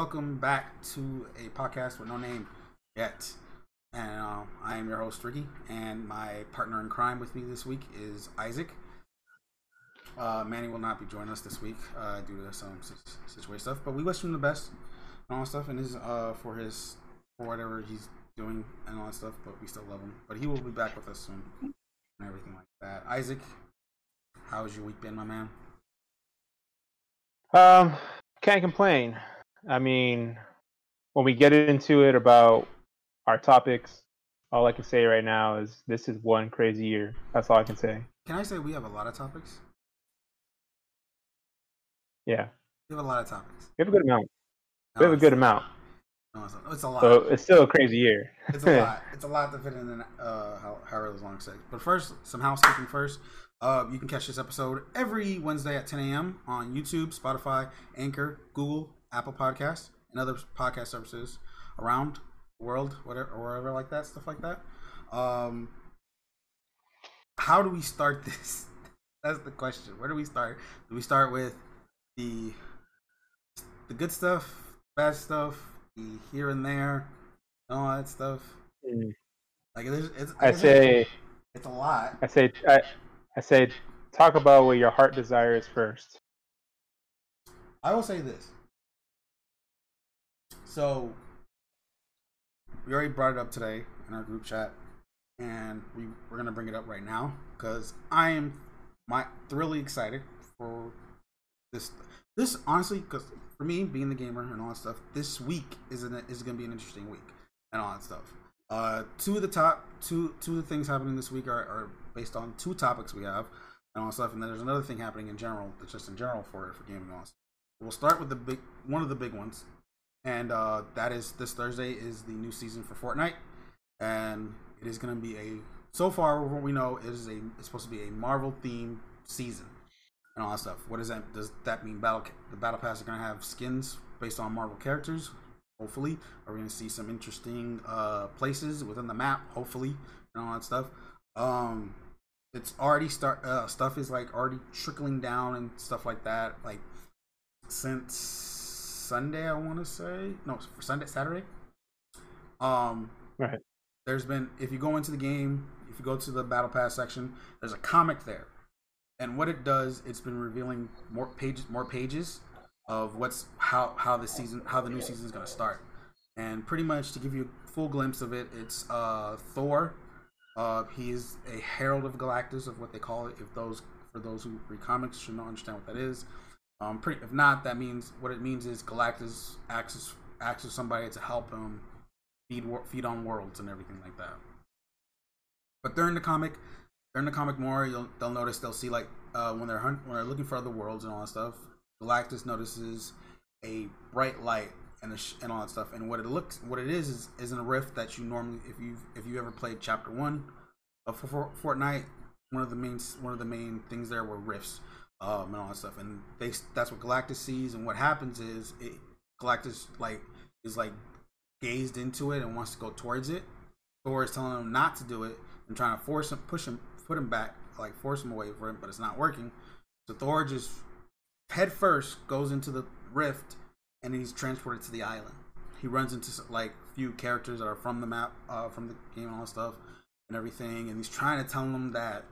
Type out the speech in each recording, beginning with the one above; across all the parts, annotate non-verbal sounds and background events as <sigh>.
Welcome back to a podcast with no name yet. And uh, I am your host Ricky, and my partner in crime with me this week is Isaac. Uh, Manny will not be joining us this week uh, due to some situation stuff, but we wish him the best and all that stuff, and his uh, for his for whatever he's doing and all that stuff. But we still love him. But he will be back with us soon and everything like that. Isaac, how's your week been, my man? Um, can't complain. I mean, when we get into it about our topics, all I can say right now is this is one crazy year. That's all I can say. Can I say we have a lot of topics? Yeah, We have a lot of topics. we have a good amount. No, We have a good amount. No, it's, a, it's a lot. So it's still a crazy year. it's a lot. <laughs> It's a lot to fit in uh, how, however long it takes. But first, some housekeeping first. Uh, you can catch this episode every Wednesday at 10 a.m. on YouTube, Spotify, Anchor, Google, Apple Podcasts, and other podcast services around the world, whatever, or wherever like that, stuff like that. Um, how do we start <laughs> this? That's the question. Where do we start? Do we start with the the good stuff, bad stuff, the here and there, and all that stuff? Mm. Like it's, it's I say, it's a lot. I say, I, I say, talk about what your heart desires first. I will say this. So we already brought it up today in our group chat, and we we're gonna bring it up right now because I am my thoroughly excited for this. This honestly, because for me being the gamer and all that stuff, this week is an, is gonna be an interesting week and all that stuff. Uh, two of the top two two of the things happening this week are, are based on two topics we have and all that stuff, and then there's another thing happening in general that's just in general for for gaming all. We'll start with the big one of the big ones, and uh, that is this Thursday is the new season for Fortnite, and it is going to be a so far what we know is a it's supposed to be a Marvel themed season and all that stuff. What does that does that mean? Battle the battle pass are going to have skins based on Marvel characters. Hopefully, are we going to see some interesting uh, places within the map? Hopefully, and all that stuff. Um, it's already start uh, stuff is like already trickling down and stuff like that. Like since Sunday, I want to say no, for Sunday, Saturday. Um, Right. There's been if you go into the game, if you go to the battle pass section, there's a comic there, and what it does, it's been revealing more pages, more pages of what's how how the season how the new season is going to start, and pretty much to give you a full glimpse of it, it's uh Thor. Uh, he's a herald of Galactus, of what they call it. If those for those who read comics should not understand what that is. Um, pretty, if not, that means what it means is Galactus acts acts as somebody to help him feed feed on worlds and everything like that. But during the comic, during the comic more, you'll they'll notice they'll see like uh, when they're hunt, when they're looking for other worlds and all that stuff. Galactus notices a bright light and sh- and all that stuff. And what it looks, what it is, is isn't a rift that you normally if you if you ever played Chapter One of For- For- Fortnite, one of the main one of the main things there were rifts um, and all that stuff. And they that's what Galactus sees. And what happens is it, Galactus like is like gazed into it and wants to go towards it. Thor is telling him not to do it and trying to force him, push him, put him back, like force him away from it, but it's not working. So Thor just head first goes into the rift and he's transported to the island. He runs into like few characters that are from the map, uh, from the game and all that stuff and everything, and he's trying to tell them that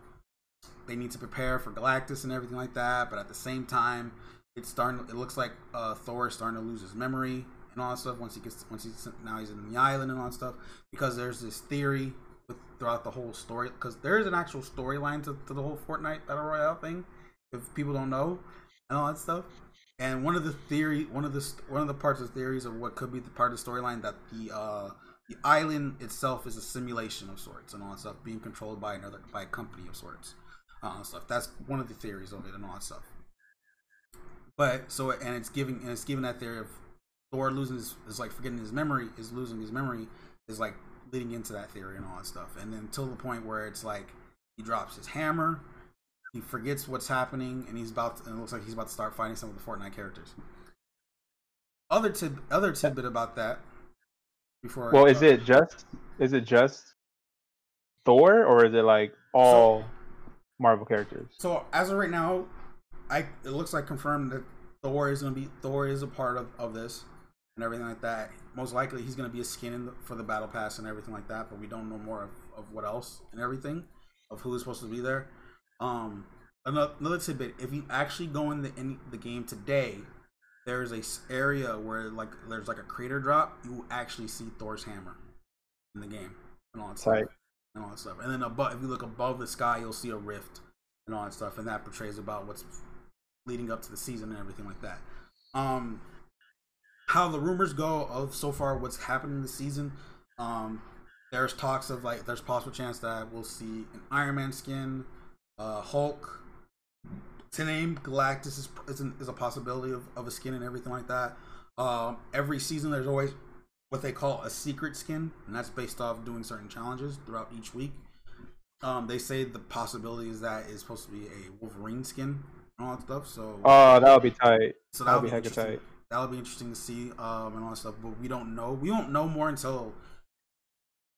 they need to prepare for Galactus and everything like that. But at the same time, it's starting. It looks like uh, Thor is starting to lose his memory and all that stuff once he gets once he's now he's in the island and all that stuff because there's this theory with, throughout the whole story because there is an actual storyline to, to the whole Fortnite battle royale thing. If people don't know and all that stuff. And one of the theory, one of the one of the parts of theories of what could be the part of the storyline that the uh, the island itself is a simulation of sorts and all that stuff, being controlled by another by a company of sorts, uh, stuff. That's one of the theories of it and all that stuff. But so and it's giving and it's giving that theory of Thor losing his is like forgetting his memory is losing his memory is like leading into that theory and all that stuff. And then till the point where it's like he drops his hammer, he forgets what's happening, and he's about to, and it looks like he's about to start fighting some of the Fortnite characters. Other tid other tidbit about that before Well, is uh, it just is it just Thor or is it like all Marvel characters? So as of right now, I it looks like confirmed that Thor is gonna be Thor is a part of, of this and everything like that. Most likely he's gonna be a skin in the, for the battle pass and everything like that, but we don't know more of, of what else and everything of who is supposed to be there. Um, another, another tidbit: if you actually go in the in the game today, there's a area where like there's like a crater drop. You will actually see Thor's hammer in the game and all Tight. And all that stuff. And then above, if you look above the sky, you'll see a rift and all that stuff, and that portrays about what's leading up to the season and everything like that. Um, how the rumors go of so far what's happened in the season. Um, there's talks of like there's possible chance that we'll see an Iron Man skin, uh, Hulk. To name Galactus is is, an, is a possibility of, of a skin and everything like that. Um, every season there's always what they call a secret skin, and that's based off doing certain challenges throughout each week. Um, they say the possibility is that is supposed to be a Wolverine skin and all that stuff. So, Oh, that would be tight. so that'll that'll be be interesting. tight. That'll be interesting to see um, and all that stuff. But we don't know. We won't know more until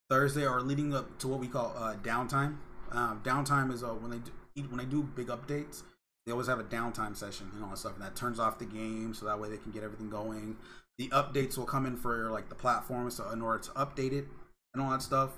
Thursday or leading up to what we call uh, downtime. Um, downtime is uh, when they do, when they do big updates. They always have a downtime session and all that stuff, and that turns off the game so that way they can get everything going. The updates will come in for like the platforms, so in order to update it and all that stuff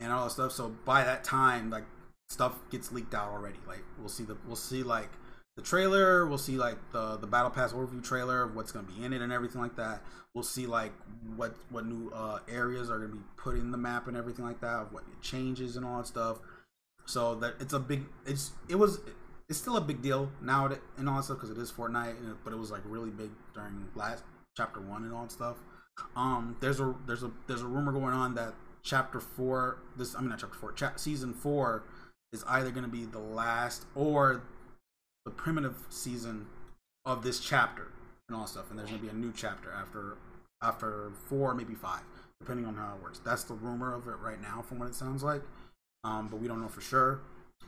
and all that stuff. So by that time, like stuff gets leaked out already. Like we'll see the we'll see like the trailer. We'll see like the the battle pass overview trailer of what's gonna be in it and everything like that. We'll see like what what new uh, areas are gonna be put in the map and everything like that. What changes and all that stuff. So that it's a big. It's it was. It's still a big deal now and all that stuff because it is Fortnite, but it was like really big during last chapter one and all stuff. Um, there's a there's a there's a rumor going on that chapter four, this I mean not chapter four, chap, season four is either going to be the last or the primitive season of this chapter and all stuff, and there's going to be a new chapter after after four, maybe five, depending on how it works. That's the rumor of it right now, from what it sounds like. Um, but we don't know for sure.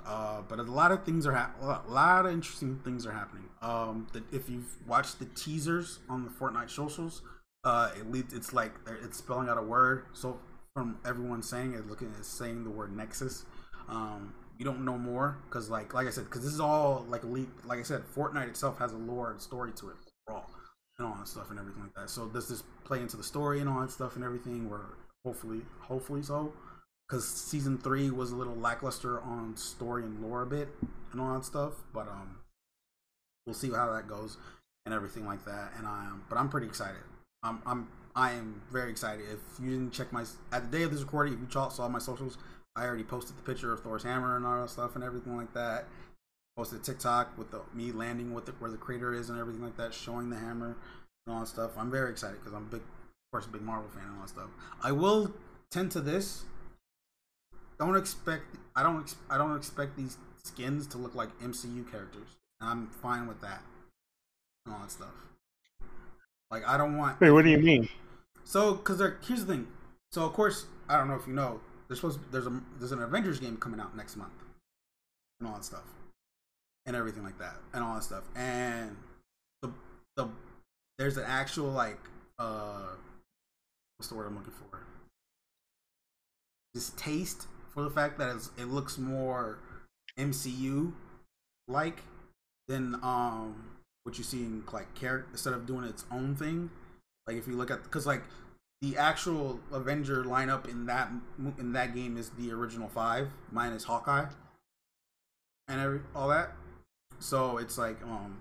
Uh, but a lot of things are hap- a lot of interesting things are happening. Um, that if you've watched the teasers on the Fortnite socials, uh, it leads. It's like it's spelling out a word. So from everyone saying it, looking at saying the word Nexus. Um, you don't know more because, like, like I said, because this is all like elite. Like I said, Fortnite itself has a lore and story to it, raw, and all that stuff and everything like that. So does this play into the story and all that stuff and everything? Where hopefully, hopefully so because season three was a little lackluster on story and lore a bit and all that stuff. But um, we'll see how that goes and everything like that. And um, but I'm pretty excited. I'm I'm I am very excited. If you didn't check my at the day of this recording, if you saw my socials, I already posted the picture of Thor's hammer and all that stuff and everything like that. Posted TikTok with the me landing with the, where the crater is and everything like that, showing the hammer and all that stuff. I'm very excited because I'm big, of course, a big Marvel fan and all that stuff. I will tend to this don't expect I don't ex- I don't expect these skins to look like MCU characters. I'm fine with that. And all that stuff. Like I don't want Wait, what do you mean? so because there here's the thing. So of course I don't know if you know there's supposed to, there's a there's an Avengers game coming out next month and all that stuff and everything like that and all that stuff and the the there's an actual like uh what's the word I'm looking for this taste for the fact that it looks more MCU like than um what you see in like character instead of doing its own thing. Like if you look at because like the actual Avenger lineup in that in that game is the original five minus Hawkeye and every all that. So it's like um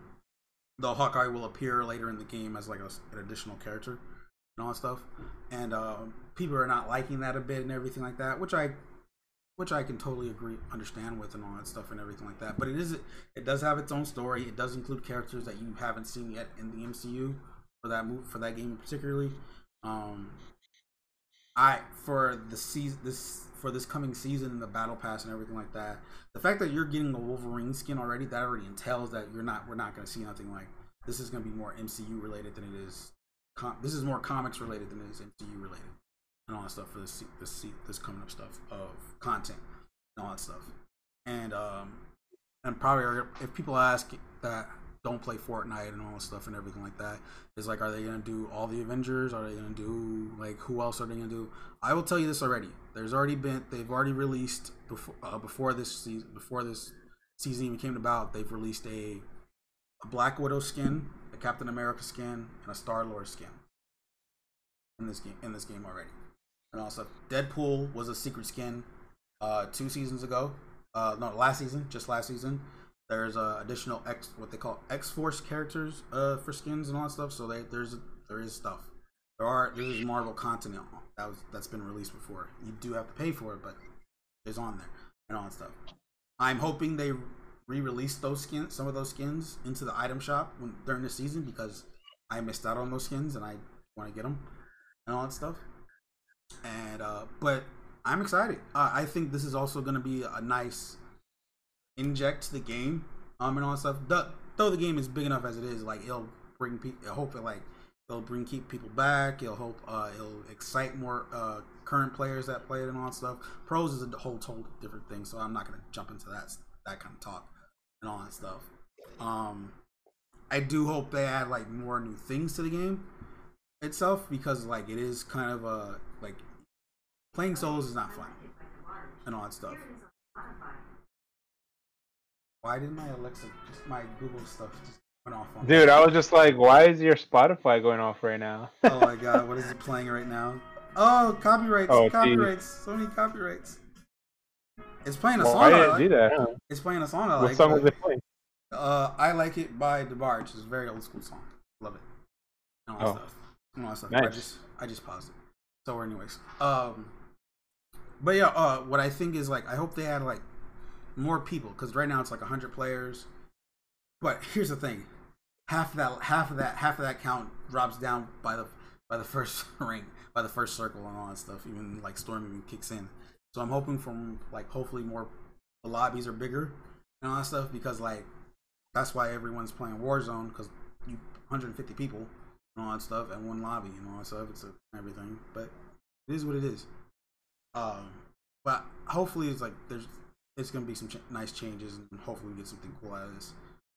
the Hawkeye will appear later in the game as like a, an additional character and all that stuff. And um, people are not liking that a bit and everything like that, which I which I can totally agree, understand with, and all that stuff and everything like that. But it is, it does have its own story. It does include characters that you haven't seen yet in the MCU for that move for that game particularly. Um, I for the season this for this coming season and the battle pass and everything like that. The fact that you're getting a Wolverine skin already, that already entails that you're not. We're not going to see nothing like this. Is going to be more MCU related than it is. Com- this is more comics related than it is MCU related and all that stuff for this this this coming up stuff of content and all that stuff. And um and probably if people ask that don't play Fortnite and all that stuff and everything like that, is like are they gonna do all the Avengers? Are they gonna do like who else are they gonna do? I will tell you this already. There's already been they've already released before uh, before this season before this season even came about. They've released a a Black Widow skin, a Captain America skin and a Star Lord skin in this game. In this game already, and also Deadpool was a secret skin uh, two seasons ago. Uh, no, last season, just last season. There's uh, additional X, what they call X Force characters uh, for skins and all that stuff. So they, there's there is stuff. There are there is Marvel content that was that's been released before. You do have to pay for it, but it's on there and all that stuff. I'm hoping they re-release those skins, some of those skins, into the item shop when, during the season because I missed out on those skins and I want to get them and all that stuff. And uh, but I'm excited. Uh, I think this is also going to be a nice inject to the game, um, and all that stuff. The, though the game is big enough as it is, like it'll bring people. I hope it like it'll bring keep people back. It'll hope uh, it'll excite more uh, current players that play it and all that stuff. Pros is a whole total different thing, so I'm not gonna jump into that that kind of talk and all that stuff. Um, I do hope they add like more new things to the game itself because like it is kind of a like playing solos is not fun and all that stuff. Why did my Alexa just my Google stuff just went off on Dude, I was just like, why is your Spotify going off right now? <laughs> oh my god, what is it playing right now? Oh, copyrights, oh, copyrights, geez. so many copyrights. It's playing a well, song. I didn't like. do that. It's playing a song I what like. What song was it playing? Uh, I like it by DeBarge. It's a very old school song. Love it. And all that oh. stuff. And all that stuff. Nice. I just I just paused it. So, anyways, um, but yeah, uh, what I think is like I hope they add like more people because right now it's like hundred players. But here's the thing: half of that, half of that, half of that count drops down by the by the <laughs> first ring, by the first circle, and all that stuff. Even like storm even kicks in. So I'm hoping from like hopefully more the lobbies are bigger and all that stuff because like that's why everyone's playing Warzone because you 150 people and all that stuff and one lobby and all that stuff. It's a, everything, but it is what it is. Um, but hopefully it's like there's it's gonna be some ch- nice changes and hopefully we get something cool out of this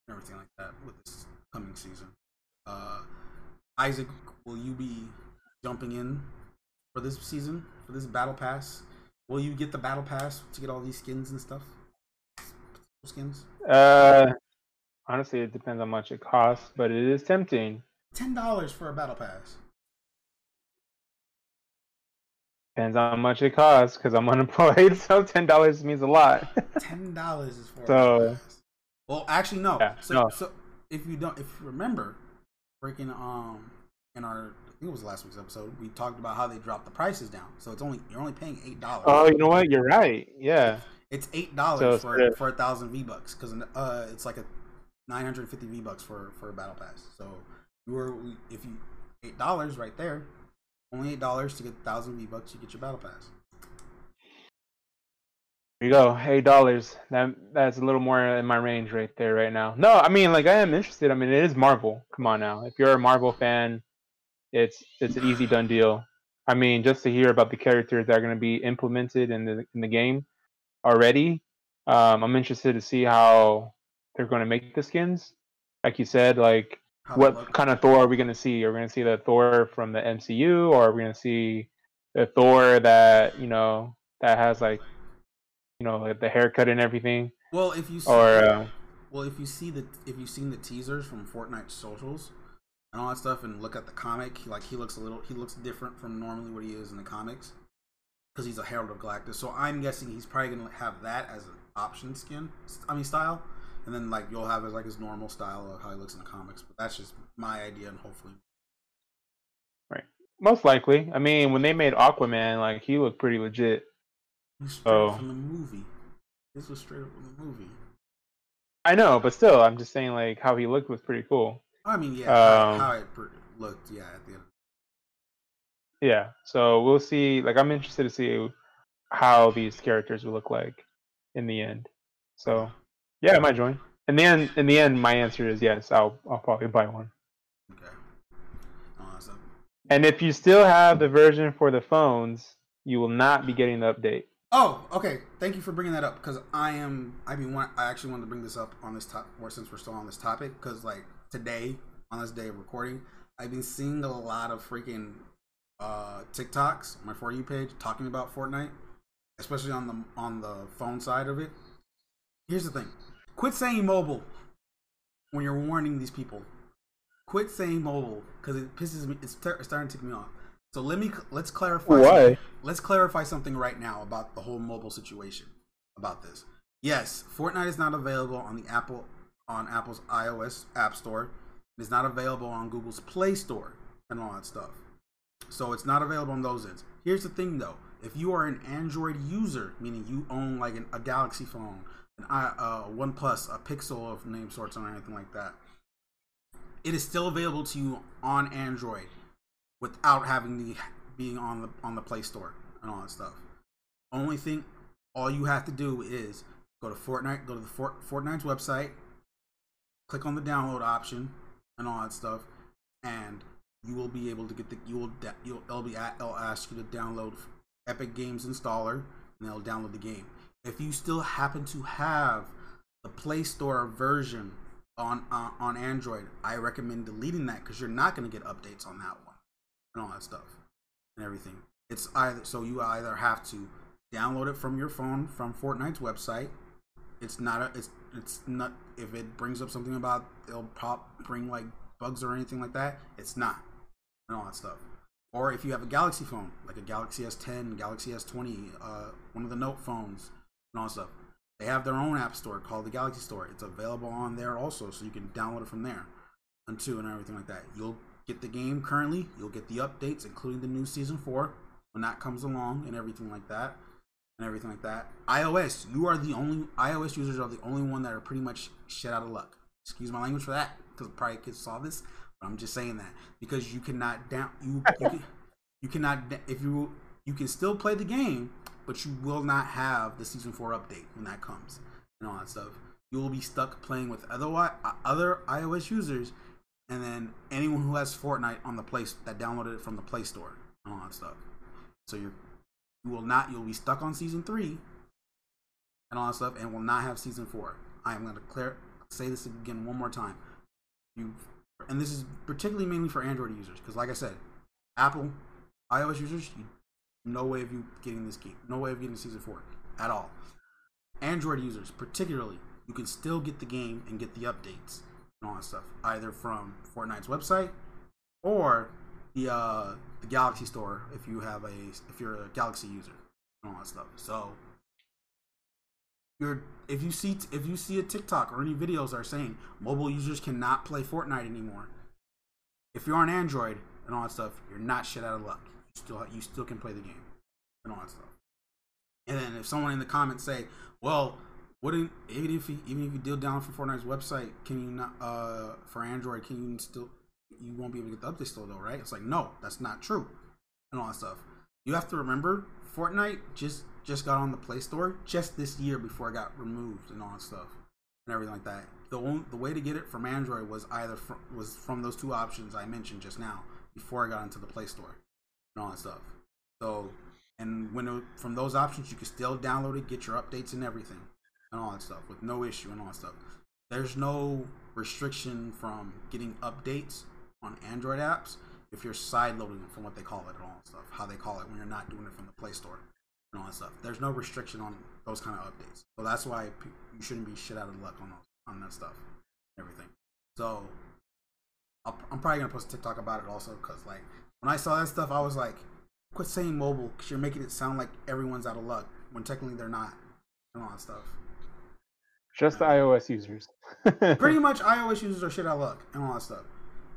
and everything like that with this coming season. Uh, Isaac, will you be jumping in for this season for this battle pass? Will you get the battle pass to get all these skins and stuff? Skins? Uh, honestly, it depends on how much it costs, but it is tempting. Ten dollars for a battle pass. Depends on how much it costs because I'm <laughs> unemployed, so ten dollars means a lot. ten dollars is for <laughs> so. Well, actually, no. Yeah, so, no. so if you don't, if you remember, freaking um, in our I think it was last week's episode, we talked about how they dropped the prices down. So it's only you're only paying eight dollars. Oh, you know what? You're right. Yeah. It's eight dollars so for for a thousand V bucks because uh, it's like a nine hundred fifty V bucks for for a battle pass. So you were if you eight dollars right there only eight dollars to get thousand V bucks. You get your battle pass. There you go, eight dollars. That that's a little more in my range right there right now. No, I mean like I am interested. I mean it is Marvel. Come on now, if you're a Marvel fan, it's it's an easy done deal. I mean just to hear about the characters that are going to be implemented in the in the game already. Um, I'm interested to see how they're going to make the skins. Like you said, like what kind of Thor are we going to see? Are we going to see the Thor from the MCU, or are we going to see the Thor that you know that has like you know like the haircut and everything? Well, if you see, or uh, well, if you see the if you've seen the teasers from Fortnite socials and all that stuff, and look at the comic, like he looks a little he looks different from normally what he is in the comics because he's a Herald of Galactus. So I'm guessing he's probably going to have that as an option skin. I mean style and then like you'll have his like his normal style of how he looks in the comics. But that's just my idea, and hopefully, right. Most likely. I mean, when they made Aquaman, like he looked pretty legit. Straight so, from the movie. This was straight up from the movie. I know, but still, I'm just saying like how he looked was pretty cool. I mean, yeah, um, how, it looked, yeah, at the end. Yeah, so we'll see. Like, I'm interested to see how these characters will look like in the end. So yeah, I might join. In the end, in the end, my answer is yes. I'll I'll probably buy one. Okay. Awesome. And if you still have the version for the phones, you will not be getting the update. Oh, okay. Thank you for bringing that up because I am. I mean, I actually wanted to bring this up on this top, or since we're still on this topic, because like today, on this day of recording, I've been seeing a lot of freaking uh, TikToks on my for you page talking about Fortnite, especially on the on the phone side of it. Here's the thing: Quit saying mobile when you're warning these people. quit saying mobile because it pisses me. It's, ter- it's starting to tick me off. So let me let's clarify. Why? something- Let's clarify something right now about the whole mobile situation. About this, yes, Fortnite is not available on the Apple on Apple's iOS App Store. It is not available on Google's Play Store and all that stuff. So it's not available on those ends. Here's the thing though: if you are an Android user, meaning you own like an, a Galaxy phone, uh, OnePlus, a Pixel of name sorts, or anything like that, it is still available to you on Android without having the being on the on the Play Store and all that stuff. Only thing, all you have to do is go to Fortnite, go to the Fort, Fortnite's website, click on the download option and all that stuff, and you will be able to get the you will you'll it'll be at, it'll ask you to download Epic Games installer and it'll download the game. If you still happen to have the Play Store version on uh, on Android, I recommend deleting that because you're not going to get updates on that one and all that stuff and everything. It's either so you either have to download it from your phone from Fortnite's website. It's not a it's it's not if it brings up something about it'll pop bring like bugs or anything like that. It's not and all that stuff. Or if you have a Galaxy phone like a Galaxy S10, Galaxy S20, uh, one of the Note phones all stuff. They have their own app store called the Galaxy Store. It's available on there also, so you can download it from there, and too, and everything like that. You'll get the game currently. You'll get the updates, including the new season four when that comes along, and everything like that, and everything like that. iOS, you are the only iOS users are the only one that are pretty much shit out of luck. Excuse my language for that, because probably kids saw this, but I'm just saying that because you cannot down you you, can, you cannot if you you can still play the game, but you will not have the season four update when that comes and all that stuff. You will be stuck playing with other uh, other iOS users, and then anyone who has Fortnite on the place that downloaded it from the Play Store and all that stuff. So you're you will not you'll be stuck on season three and all that stuff, and will not have season four. I am going to clear say this again one more time. You and this is particularly mainly for Android users because, like I said, Apple iOS users, you, no way of you getting this game, no way of getting season four at all. Android users, particularly, you can still get the game and get the updates and all that stuff, either from Fortnite's website or the uh, the Galaxy Store if you have a if you're a Galaxy user and all that stuff. So you're if you see if you see a TikTok or any videos are saying mobile users cannot play Fortnite anymore, if you're on Android and all that stuff, you're not shit out of luck. Still you still can play the game and all that stuff. And then if someone in the comments say, "Well, wouldn't even if you, even if you deal down from Fortnite's website, can you not uh for Android can you still you won't be able to get the update still though, right?" It's like no, that's not true, and all that stuff. You have to remember, Fortnite just just got on the Play Store just this year before it got removed and all that stuff and everything like that. The only, the way to get it from Android was either from, was from those two options I mentioned just now before I got into the Play Store and all that stuff. So, and when it, from those options, you can still download it, get your updates and everything, and all that stuff with no issue and all that stuff. There's no restriction from getting updates on Android apps if you're side loading them from what they call it and all that stuff, how they call it when you're not doing it from the Play Store and all that stuff. There's no restriction on those kind of updates, so that's why you shouldn't be shit out of luck on those on that stuff, everything. So I'll, I'm probably gonna post a TikTok about it also because like when I saw that stuff, I was like, quit saying mobile because you're making it sound like everyone's out of luck when technically they're not, and all that stuff. Just the iOS users. <laughs> Pretty much iOS users are shit out of luck and all that stuff.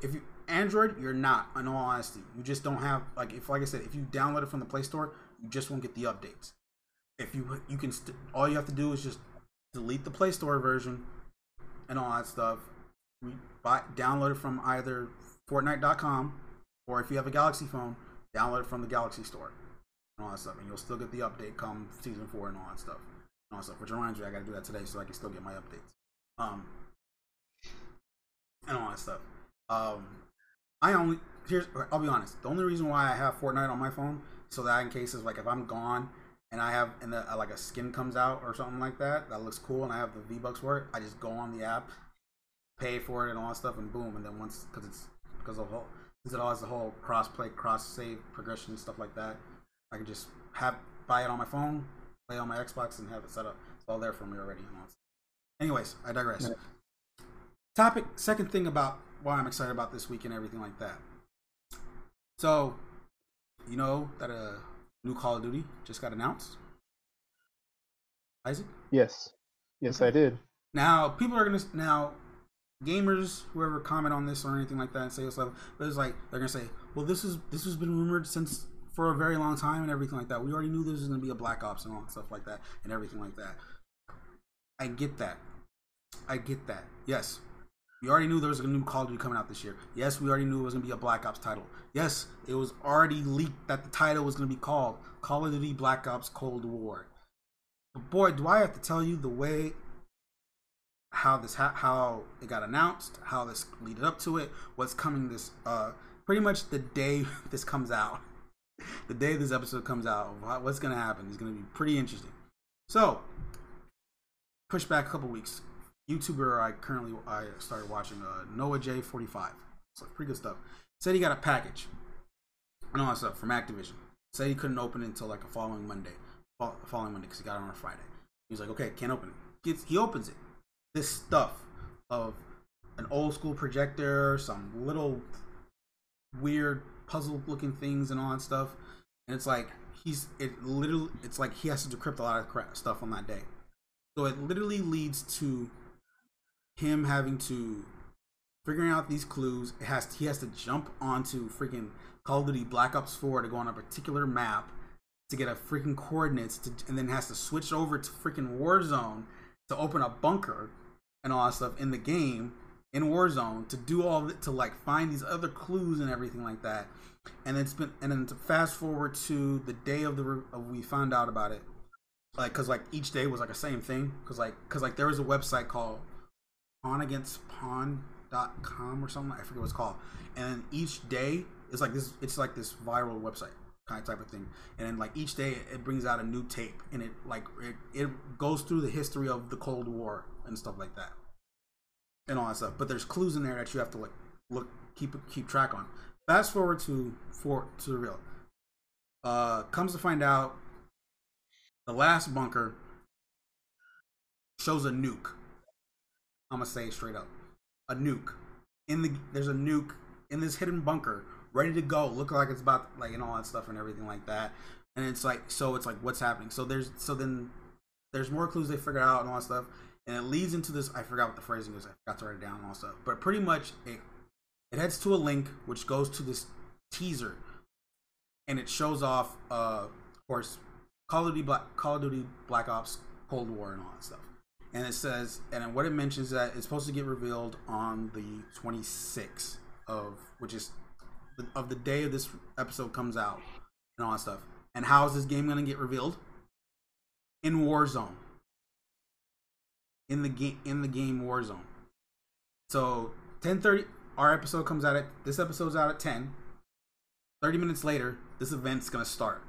If you Android, you're not. In all honesty, you just don't have like if like I said, if you download it from the Play Store, you just won't get the updates. If you you can st- all you have to do is just delete the Play Store version and all that stuff. We buy download it from either Fortnite.com or if you have a Galaxy phone, download it from the Galaxy Store and all that stuff, and you'll still get the update come season four and all that stuff. And all that stuff. Which reminds me, I got to do that today so I can still get my updates. Um, and all that stuff. Um, I only here's I'll be honest. The only reason why I have Fortnite on my phone so that in cases like if I'm gone and I have and the, like a skin comes out or something like that that looks cool and I have the V Bucks for it, I just go on the app, pay for it and all that stuff, and boom. And then once because it's because of the whole since it all has the whole cross play, cross save progression stuff like that, I can just have buy it on my phone, play on my Xbox, and have it set up. It's all there for me already. And all that stuff. Anyways, I digress. Topic second thing about why I'm excited about this week and everything like that. So, you know that a new Call of Duty just got announced. Isaac. Yes. Yes, I did. Now people are gonna now gamers whoever comment on this or anything like that and say this level but it's like they're gonna say, well, this is this has been rumored since for a very long time and everything like that. We already knew this was gonna be a Black Ops and all stuff like that and everything like that. I get that. I get that. Yes, we already knew there was a new Call of Duty coming out this year. Yes, we already knew it was gonna be a Black Ops title. Yes, it was already leaked that the title was gonna be called Call of Duty Black Ops Cold War. But boy, do I have to tell you the way how this ha- how it got announced, how this leaded up to it, what's coming this uh pretty much the day <laughs> this comes out. The day this episode comes out, what's gonna happen is gonna be pretty interesting. So, push back a couple weeks. YouTuber I currently I started watching uh, Noah J45. It's like pretty good stuff. Said he got a package and all that stuff from Activision. Said he couldn't open it until like a following Monday, following Monday because he got it on a Friday. He was like, okay, can't open it. Gets he opens it. This stuff of an old school projector, some little weird puzzle looking things and all that stuff. And it's like he's it literally it's like he has to decrypt a lot of crap stuff on that day. So it literally leads to him having to figuring out these clues. It has he has to jump onto freaking Call of Duty Black Ops 4 to go on a particular map to get a freaking coordinates to, and then has to switch over to freaking Warzone to open a bunker and all that stuff in the game in Warzone to do all to like find these other clues and everything like that. And it's been and then to fast forward to the day of the of we found out about it, like because like each day was like the same thing because like because like there was a website called pawn against com or something. I forget what it's called. And each day is like this. It's like this viral website kind of type of thing. And then like each day it brings out a new tape, and it like it, it goes through the history of the Cold War and stuff like that, and all that stuff. But there's clues in there that you have to like look keep keep track on. Fast forward to for to the real. Uh, comes to find out, the last bunker shows a nuke I'm gonna say straight up, a nuke in the there's a nuke in this hidden bunker ready to go, look like it's about like and all that stuff and everything like that. And it's like so it's like what's happening. So there's so then there's more clues they figure out and all that stuff, and it leads into this. I forgot what the phrasing is. I forgot to write it down stuff. But pretty much it it heads to a link which goes to this teaser, and it shows off, uh, of course, Call of Duty Black Call of Duty Black Ops Cold War and all that stuff and it says, and what it mentions that it's supposed to get revealed on the 26th of, which is of the day of this episode comes out, and all that stuff. And how is this game going to get revealed? In Warzone. In the game, in the game Warzone. So 10:30, our episode comes out at this episode's out at 10. 30 minutes later, this event's gonna start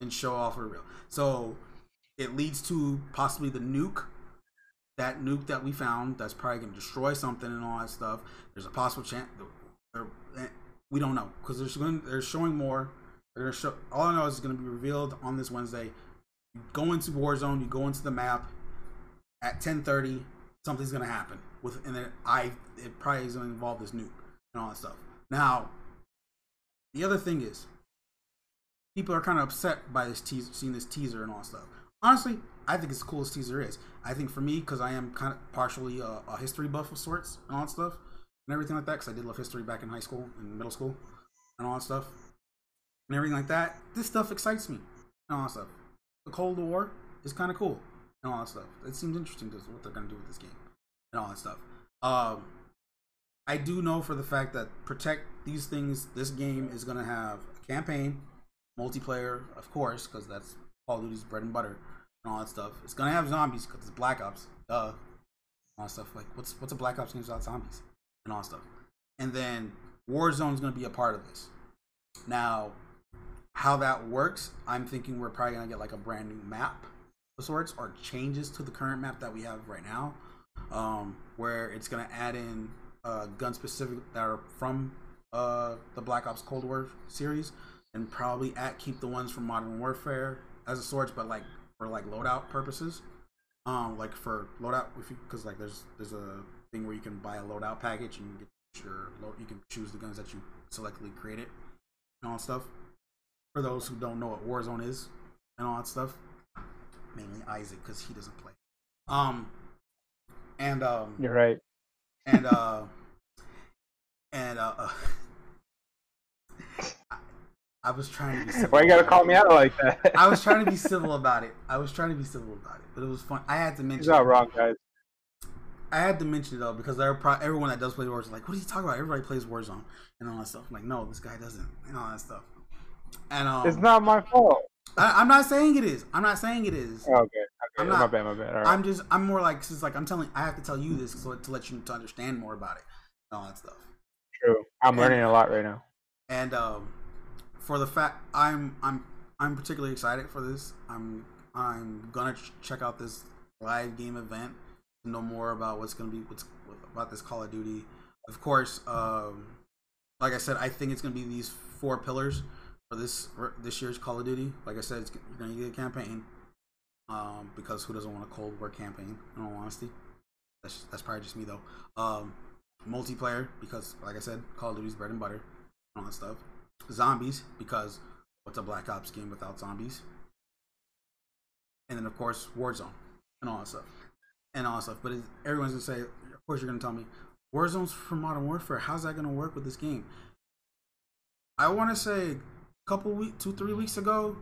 and show off for real. So it leads to possibly the nuke that nuke that we found that's probably to destroy something and all that stuff. There's a possible chance. Eh, we don't know because they're going. They're showing more. They're to show. All I know is it's to be revealed on this Wednesday. You go into Warzone. You go into the map at 10:30. Something's to happen with, and then I. It probably is to involve this nuke and all that stuff. Now, the other thing is, people are kind of upset by this teaser, seeing this teaser and all that stuff. Honestly, I think it's the coolest teaser is. I think for me, because I am kind of partially a, a, history buff of sorts and all that stuff and everything like that, because I did love history back in high school and middle school and all that stuff and everything like that. This stuff excites me and all that stuff. The Cold War is kind of cool and all that stuff. It seems interesting to what they're gonna do with this game and all that stuff. Um, I do know for the fact that protect these things. This game is gonna have a campaign, multiplayer, of course, because that's Call of Duty's bread and butter and all that stuff. It's gonna have zombies because it's Black Ops. Duh. All that stuff. Like what's what's a Black Ops game without zombies and all that stuff. And then Warzone's gonna be a part of this. Now, how that works, I'm thinking we're probably gonna get like a brand new map sorts are changes to the current map that we have right now. Um, where it's gonna add in uh, gun specific that are from uh, the Black Ops Cold War series, and probably at keep the ones from Modern Warfare as a sorts, but like for like loadout purposes. Um, like for loadout, because like there's there's a thing where you can buy a loadout package and get your you can choose the guns that you selectively created and all that stuff. For those who don't know what Warzone is and all that stuff, mainly Isaac because he doesn't play. Um, and um, you're right. And uh, <laughs> and uh, uh <laughs> I was trying to be. Civil Why you gotta call me out like that? <laughs> I was trying to be civil about it. I was trying to be civil about it, but it was fun. I had to mention. He's not wrong, guys. I had to mention it though because pro- everyone that does play Warzone is like, what are you talking about? Everybody plays Warzone and all that stuff. I'm like, no, this guy doesn't, and all that stuff. And um, it's not my fault. I, am not saying it is. I'm not saying it is. Oh, okay. Okay. I'm not, my bad. My bad. I'm just. I'm more like. It's like I'm telling. I have to tell you this so to let you to understand more about it and all that stuff. True. I'm and, learning a lot right now. And um, for the fact I'm I'm I'm particularly excited for this. I'm I'm gonna ch- check out this live game event to know more about what's gonna be what's about this Call of Duty. Of course, um, like I said, I think it's gonna be these four pillars for this this year's Call of Duty. Like I said, it's, you're gonna get a campaign. Um, because who doesn't want a Cold War campaign? In all honesty, that's that's probably just me though. Um, multiplayer because, like I said, Call of Duty's bread and butter, and all that stuff zombies because what's a Black Ops game without zombies? And then of course Warzone and all that stuff and all that stuff. But everyone's gonna say, of course you're gonna tell me Warzone's for Modern Warfare. How's that gonna work with this game? I want to say couple weeks, two three weeks ago,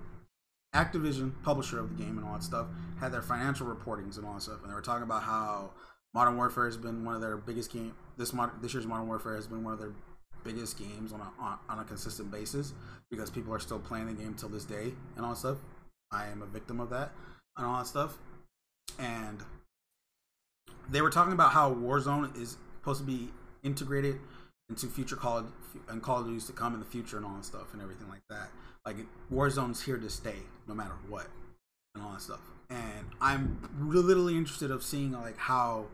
Activision, publisher of the game and all that stuff, had their financial reportings and all that stuff, and they were talking about how Modern Warfare has been one of their biggest game. This this year's Modern Warfare has been one of their biggest games on a on a consistent basis because people are still playing the game till this day and all that stuff. I am a victim of that and all that stuff. And they were talking about how Warzone is supposed to be integrated into future Call and Call of Duty to come in the future and all that stuff and everything like that. Like Warzone's here to stay no matter what and all that stuff. And I'm literally interested of seeing like how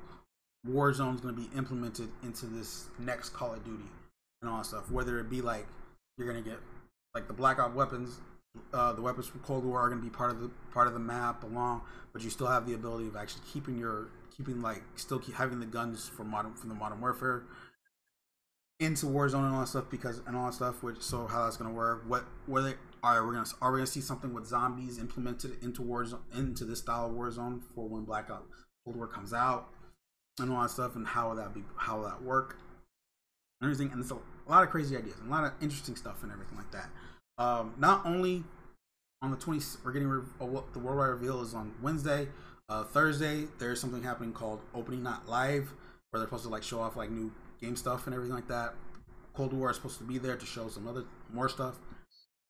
Warzone's going to be implemented into this next Call of Duty and all that stuff. Whether it be like you're gonna get like the Black Ops weapons, uh, the weapons from Cold War are gonna be part of the part of the map along, but you still have the ability of actually keeping your keeping like still keep having the guns from modern from the Modern Warfare into Warzone and all that stuff because and all that stuff. Which so how that's gonna work? What where they are we gonna are we gonna see something with zombies implemented into Warzone into this style of Warzone for when Black Ops Cold War comes out and all that stuff and how will that be how will that work? and everything. And it's a, lot of crazy ideas, and a lot of interesting stuff, and everything like that. Um, not only on the 20th, we're getting re- uh, the worldwide reveal is on Wednesday. Uh, Thursday, there's something happening called Opening Night Live, where they're supposed to like show off like new game stuff and everything like that. Cold War is supposed to be there to show some other more stuff.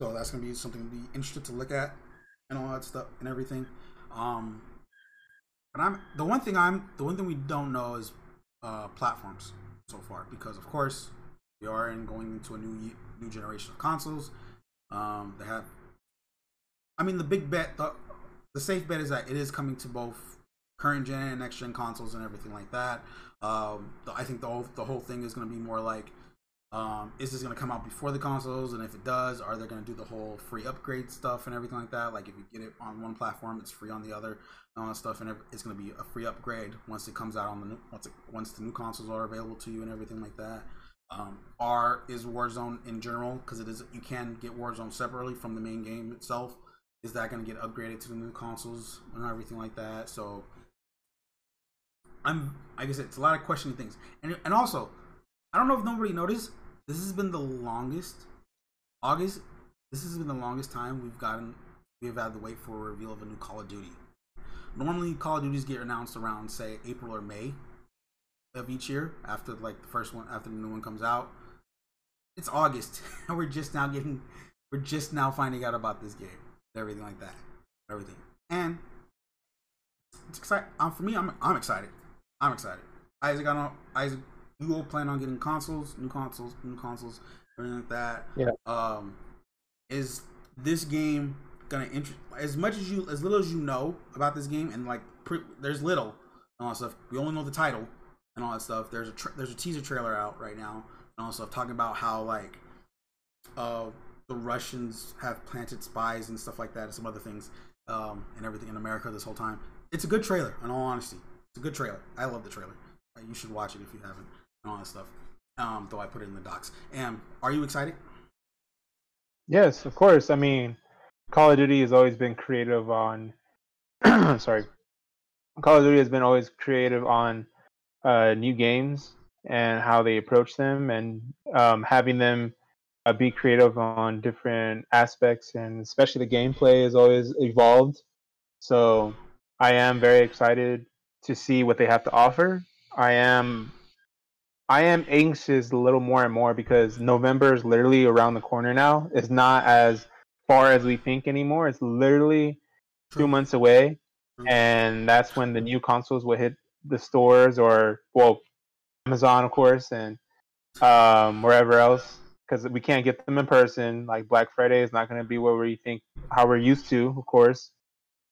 So that's gonna be something to be interested to look at and all that stuff and everything. Um, but I'm the one thing I'm the one thing we don't know is uh, platforms so far because of course we are in going into a new new generation of consoles. Um, they have, I mean, the big bet, the, the safe bet is that it is coming to both current gen and next gen consoles and everything like that. Um, I think the whole the whole thing is going to be more like, um, is this going to come out before the consoles? And if it does, are they going to do the whole free upgrade stuff and everything like that? Like if you get it on one platform, it's free on the other and all that stuff, and it's going to be a free upgrade once it comes out on the new, once it, once the new consoles are available to you and everything like that. Um, R is Warzone in general because it is you can get Warzone separately from the main game itself. Is that going to get upgraded to the new consoles and everything like that? So I'm like I said, it's a lot of questioning things, and and also I don't know if nobody noticed. This has been the longest August. This has been the longest time we've gotten we've had to wait for a reveal of a new Call of Duty. Normally, Call of Duties get announced around say April or May of each year after like the first one after the new one comes out. It's August, and <laughs> we're just now getting we're just now finding out about this game, everything like that, everything, and it's exciting. Um, for me, I'm I'm excited. I'm excited. Isaac, I don't. Isaac, you will plan on getting consoles, new consoles, new consoles, everything like that. Yeah. Um, is this game gonna interest as much as you as little as you know about this game and like pre- there's little and all that stuff. We only know the title and all that stuff. There's a tra- there's a teaser trailer out right now and all that stuff talking about how like uh the Russians have planted spies and stuff like that and some other things um and everything in America this whole time. It's a good trailer. In all honesty, a good trailer. I love the trailer. Uh, you should watch it if you haven't and all that stuff. Um, though I put it in the docs. And are you excited? Yes, of course. I mean, Call of Duty has always been creative on. <clears throat> sorry, Call of Duty has been always creative on uh, new games and how they approach them, and um, having them uh, be creative on different aspects, and especially the gameplay has always evolved. So I am very excited to see what they have to offer. I am I am anxious a little more and more because November is literally around the corner now. It's not as far as we think anymore. It's literally two months away, and that's when the new consoles will hit the stores or well, Amazon of course, and um, wherever else because we can't get them in person. Like Black Friday is not going to be what we think how we're used to, of course.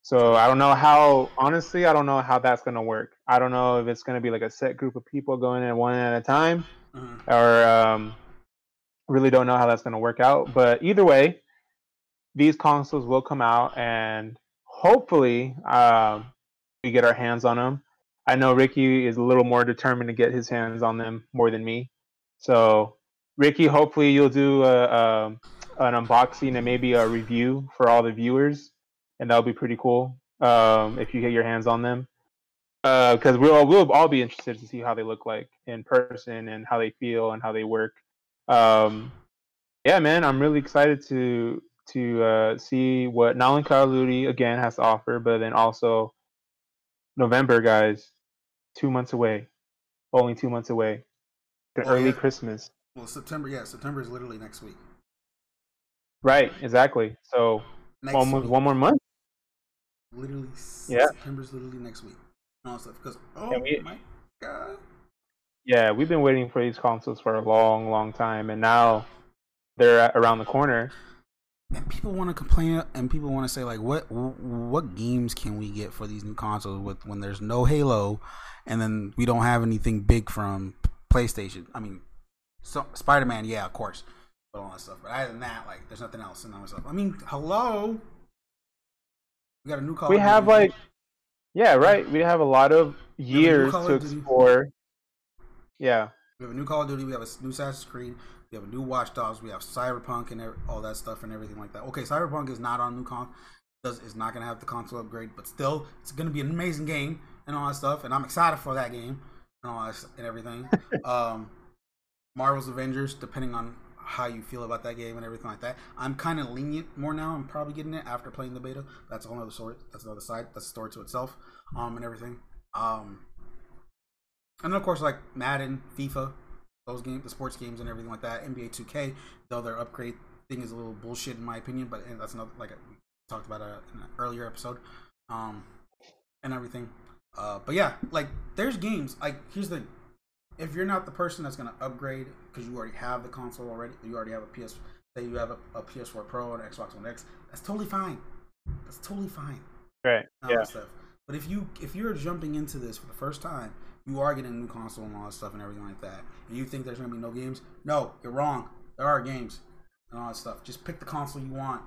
So I don't know how. Honestly, I don't know how that's gonna work. I don't know if it's gonna be like a set group of people going in one at a time, mm-hmm. or um, really don't know how that's gonna work out. But either way, these consoles will come out, and hopefully, um, we get our hands on them. I know Ricky is a little more determined to get his hands on them more than me. So, Ricky, hopefully you'll do a, a, an unboxing and maybe a review for all the viewers and that'll be pretty cool um, if you get your hands on them. Because uh, we'll we'll all be interested to see how they look like in person and how they feel and how they work. Um, yeah, man, I'm really excited to to uh, see what not only Call of Duty again has to offer, but then also November, guys, two months away, only two months away, the oh, early yeah. Christmas. Well, September, yeah, September is literally next week. Right, exactly. So next almost week. one more month literally yeah. September's literally next week. And all stuff because oh we, my god. Yeah, we've been waiting for these consoles for a long, long time, and now they're around the corner. And people want to complain, and people want to say like, "What what games can we get for these new consoles with when there's no Halo, and then we don't have anything big from PlayStation? I mean, so Spider Man, yeah, of course, but all that stuff. But other than that, like, there's nothing else and all that stuff. I mean, hello, we got a new Call. We have like, yeah, right. We have a lot of years to explore. Yeah. We have a new Call of Duty. We have a new Assassin's Creed. We have a new Watch Dogs. We have Cyberpunk and all that stuff and everything like that. Okay, Cyberpunk is not on new con. Does is not gonna have the console upgrade, but still, it's gonna be an amazing game and all that stuff. And I'm excited for that game and all that and everything. <laughs> um, Marvel's Avengers, depending on how you feel about that game and everything like that. I'm kind of lenient more now. I'm probably getting it after playing the beta. That's a whole other story. That's another side. That's a story to itself. Um, and everything. Um, and then of course like Madden, FIFA, those games, the sports games and everything like that. NBA 2K, though their upgrade thing is a little bullshit in my opinion, but that's another like we talked about it in an earlier episode. Um, and everything. Uh, but yeah, like there's games. Like here's the if you're not the person that's going to upgrade because you already have the console already, you already have a PS, say you have a, a PS4 Pro and Xbox One X, that's totally fine. That's totally fine. Right. yeah. Stuff. But if you if you're jumping into this for the first time, you are getting a new console and all that stuff and everything like that, and you think there's going to be no games, no, you're wrong. There are games and all that stuff. Just pick the console you want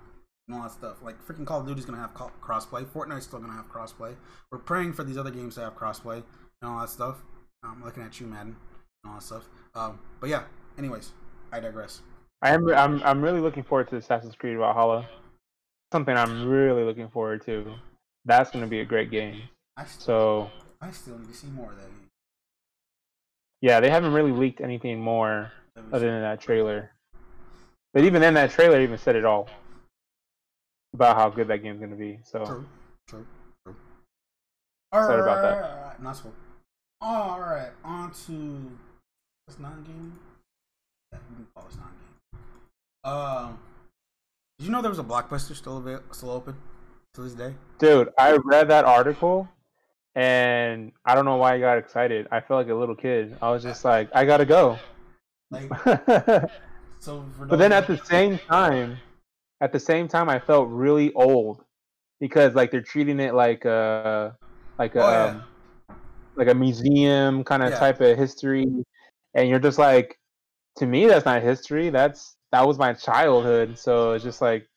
and all that stuff. Like freaking Call of Duty's going to have crossplay. Fortnite's still going to have crossplay. We're praying for these other games to have crossplay and all that stuff. I'm looking at you, Madden, and all that stuff. Um, but yeah. Anyways, I digress. I am. I'm. I'm really looking forward to Assassin's Creed Valhalla. Something I'm really looking forward to. That's going to be a great game. I still, so. I still need to see more of that game. Yeah, they haven't really leaked anything more other than that trailer. But even then, that trailer even said it all about how good that game's going to be. So. True. True. True. Excited about that. Not so. All right, on to what's non gaming. Yeah, we can call this non gaming. Um, did you know there was a blockbuster still available, still open to this day? Dude, I read that article, and I don't know why I got excited. I felt like a little kid. I was just like, I gotta go. Like, <laughs> so, but then at the same time, at the same time, I felt really old because like they're treating it like a like a. Oh, yeah. um, like a museum kind of yeah. type of history, and you're just like, to me, that's not history. That's that was my childhood. So it's just like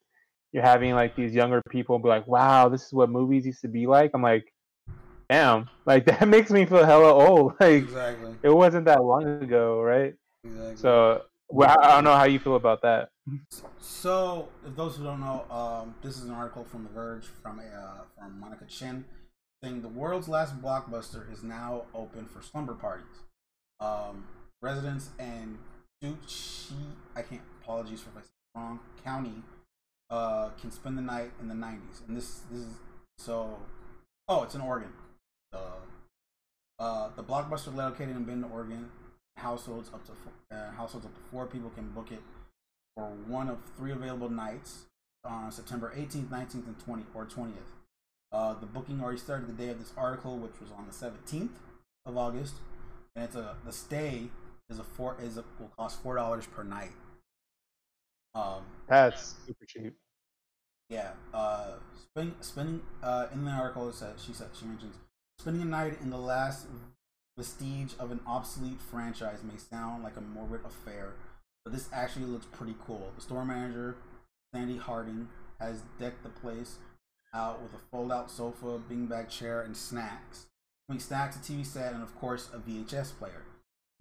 you're having like these younger people be like, wow, this is what movies used to be like. I'm like, damn, like <laughs> that makes me feel hella old. <laughs> Like exactly. it wasn't that long ago, right? Exactly. So well, I don't know how you feel about that. So, if those who don't know, um, this is an article from The Verge from a uh, from Monica Chin the world's last blockbuster is now open for slumber parties. Um, residents in Duchi, I can't apologies for if I said wrong, county uh, can spend the night in the 90s. And this this is so. Oh, it's in Oregon. Uh, uh, the blockbuster located in Bend, Oregon. Households up to four, uh, households up to four people can book it for one of three available nights on September 18th, 19th, and 20 or 20th. Uh, the booking already started the day of this article, which was on the 17th of August, and it's a the stay is a four is a, will cost four dollars per night. Um, That's super cheap. yeah. Uh, spend, spending uh, in the article it said she said she mentions spending a night in the last vestige of an obsolete franchise may sound like a morbid affair, but this actually looks pretty cool. The store manager, Sandy Harding, has decked the place out with a fold-out sofa, beanbag chair, and snacks. I mean, snacks, a TV set, and of course a VHS player.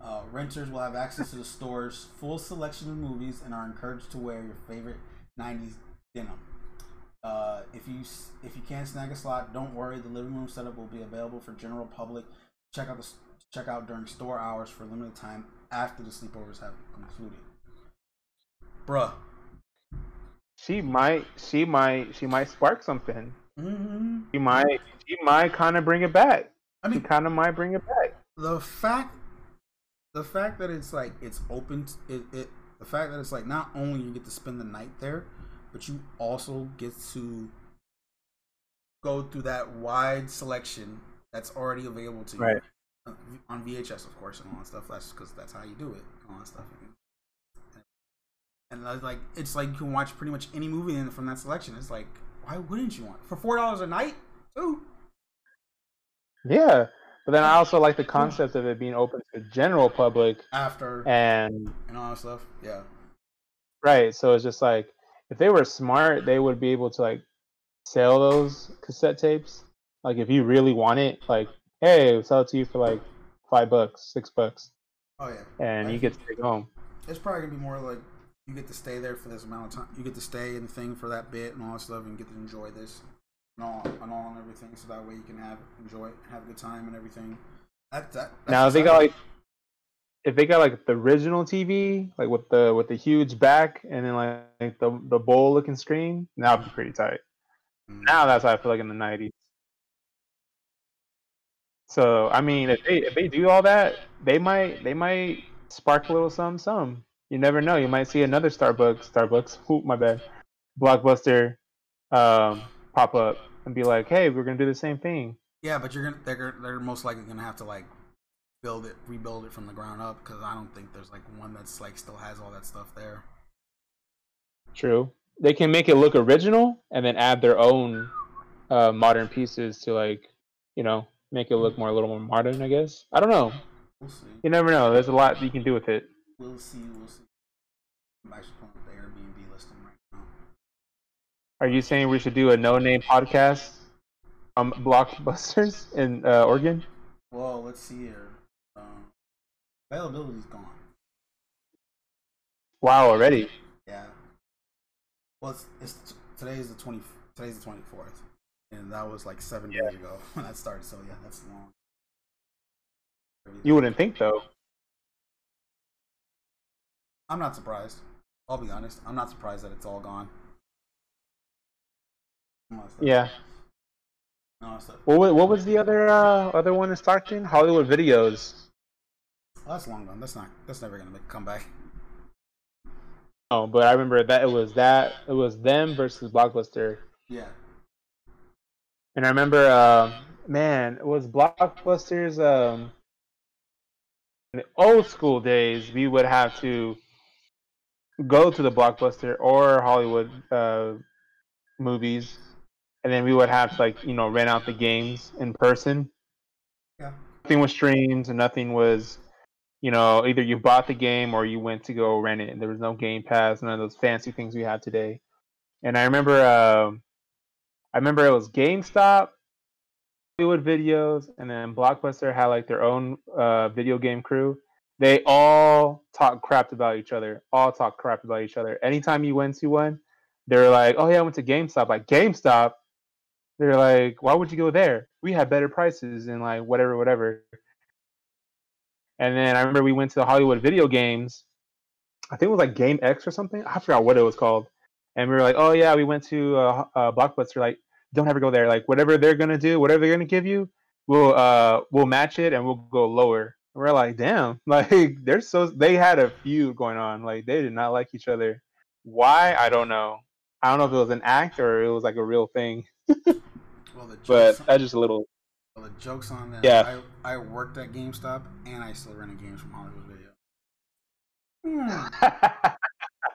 Uh, renters will have access to the store's full selection of movies and are encouraged to wear your favorite 90s denim. Uh, if you if you can't snag a slot, don't worry. The living room setup will be available for general public. Check out the check out during store hours for a limited time after the sleepovers have concluded. Bruh. She might, she might, she might spark something. hmm She might, she might kind of bring it back. I She mean, kind of might bring it back. the fact the fact that it's like it's open t- it, it the fact that it's like not only you get to spend the night there but you also get to go through that wide selection that's already available to you Right. Uh, on VHS of course and all that stuff that's because that's how you do it all that stuff and like it's like you can watch pretty much any movie from that selection. It's like why wouldn't you want for four dollars a night? Too Yeah, but then I also like the concept of it being open to the general public, after and and all that stuff? Yeah. Right. So it's just like if they were smart, they would be able to like sell those cassette tapes. Like if you really want it, like hey, we'll sell it to you for like five bucks, six bucks, oh yeah. And you get to take it home. It's probably gonna be more like you get to stay there for this amount of time. You get to stay in the thing for that bit and all that stuff, and get to enjoy this and all and all and everything. So that way you can have enjoy it, have a good time and everything. That that Now if they got like if they got like the original TV, like with the with the huge back and then like, like the the bowl looking screen, that would be pretty tight. Mm. Now that's how I feel like in the nineties. So I mean, if they if they do all that, they might they might spark a little some some. You never know. You might see another Starbucks Starbucks. Oop, my bad. Blockbuster um, pop up and be like, hey, we're gonna do the same thing. yeah, but you're gonna they're they're most likely gonna have to like build it, rebuild it from the ground up because I don't think there's like one that's like still has all that stuff there. True. They can make it look original and then add their own uh, modern pieces to like, you know, make it look more a little more modern. I guess. I don't know. We'll see. You never know. There's a lot you can do with it. We'll see. We'll see. I'm actually pulling up the Airbnb listing right now. Are you saying we should do a no-name podcast um blockbusters in uh, Oregon? Well, let's see here. Um, availability's gone. Wow, already. Yeah. Well, it's, it's today is the twenty. Today's the twenty fourth, and that was like seven days ago <laughs> when that started. So yeah, that's long. You wouldn't think though. I'm not surprised. I'll be honest. I'm not surprised that it's all gone. Yeah. Not. What what was the other uh, other one in Stockton? Hollywood Videos. Oh, that's long gone. That's not. That's never gonna make a comeback. Oh, but I remember that it was that it was them versus Blockbuster, Yeah. and I remember, uh, man, it was Blockbuster's. Um, in the old school days, we would have to go to the Blockbuster or Hollywood uh, movies, and then we would have to like you know rent out the games in person. Yeah. Nothing was streamed, and nothing was, you know, either you bought the game or you went to go rent it. There was no Game Pass, none of those fancy things we have today. And I remember, um I remember it was GameStop, Hollywood Videos, and then Blockbuster had like their own uh, video game crew. They all talk crap about each other. All talk crap about each other. Anytime you went to one, they're like, "Oh yeah, I went to GameStop." Like GameStop, they're like, "Why would you go there? We had better prices and like whatever, whatever." And then I remember we went to the Hollywood Video Games. I think it was like Game X or something. I forgot what it was called. And we were like, "Oh yeah, we went to uh, uh, Blockbuster." Like, don't ever go there. Like, whatever they're gonna do, whatever they're gonna give you, we'll uh we'll match it and we'll go lower. We're like, damn, <laughs> like they're so they had a feud going on. Like they did not like each other. Why? I don't know. I don't know if it was an act or it was like a real thing. <laughs> Well, the But jokes, that's just a little. well, the jokes on that. Yeah. I, I worked at GameStop and I still rented games from Hollywood Video.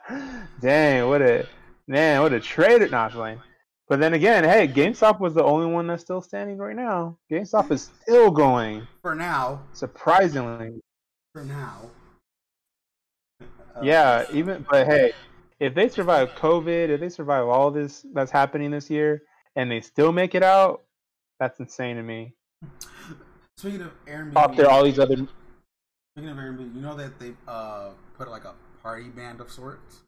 Hmm. <laughs> Dang, what a man, what a traitor! Not playing. But then again, hey, GameStop was the only one that's still standing right now. GameStop is still going, For now, surprisingly. for now. Yeah, even but hey, if they survive COVID, if they survive all this that's happening this year, and they still make it out, that's insane to me. Speaking of Airbnb, Pop there, all these other. Speaking of Airbnb, you know that they uh put like a party band of sorts.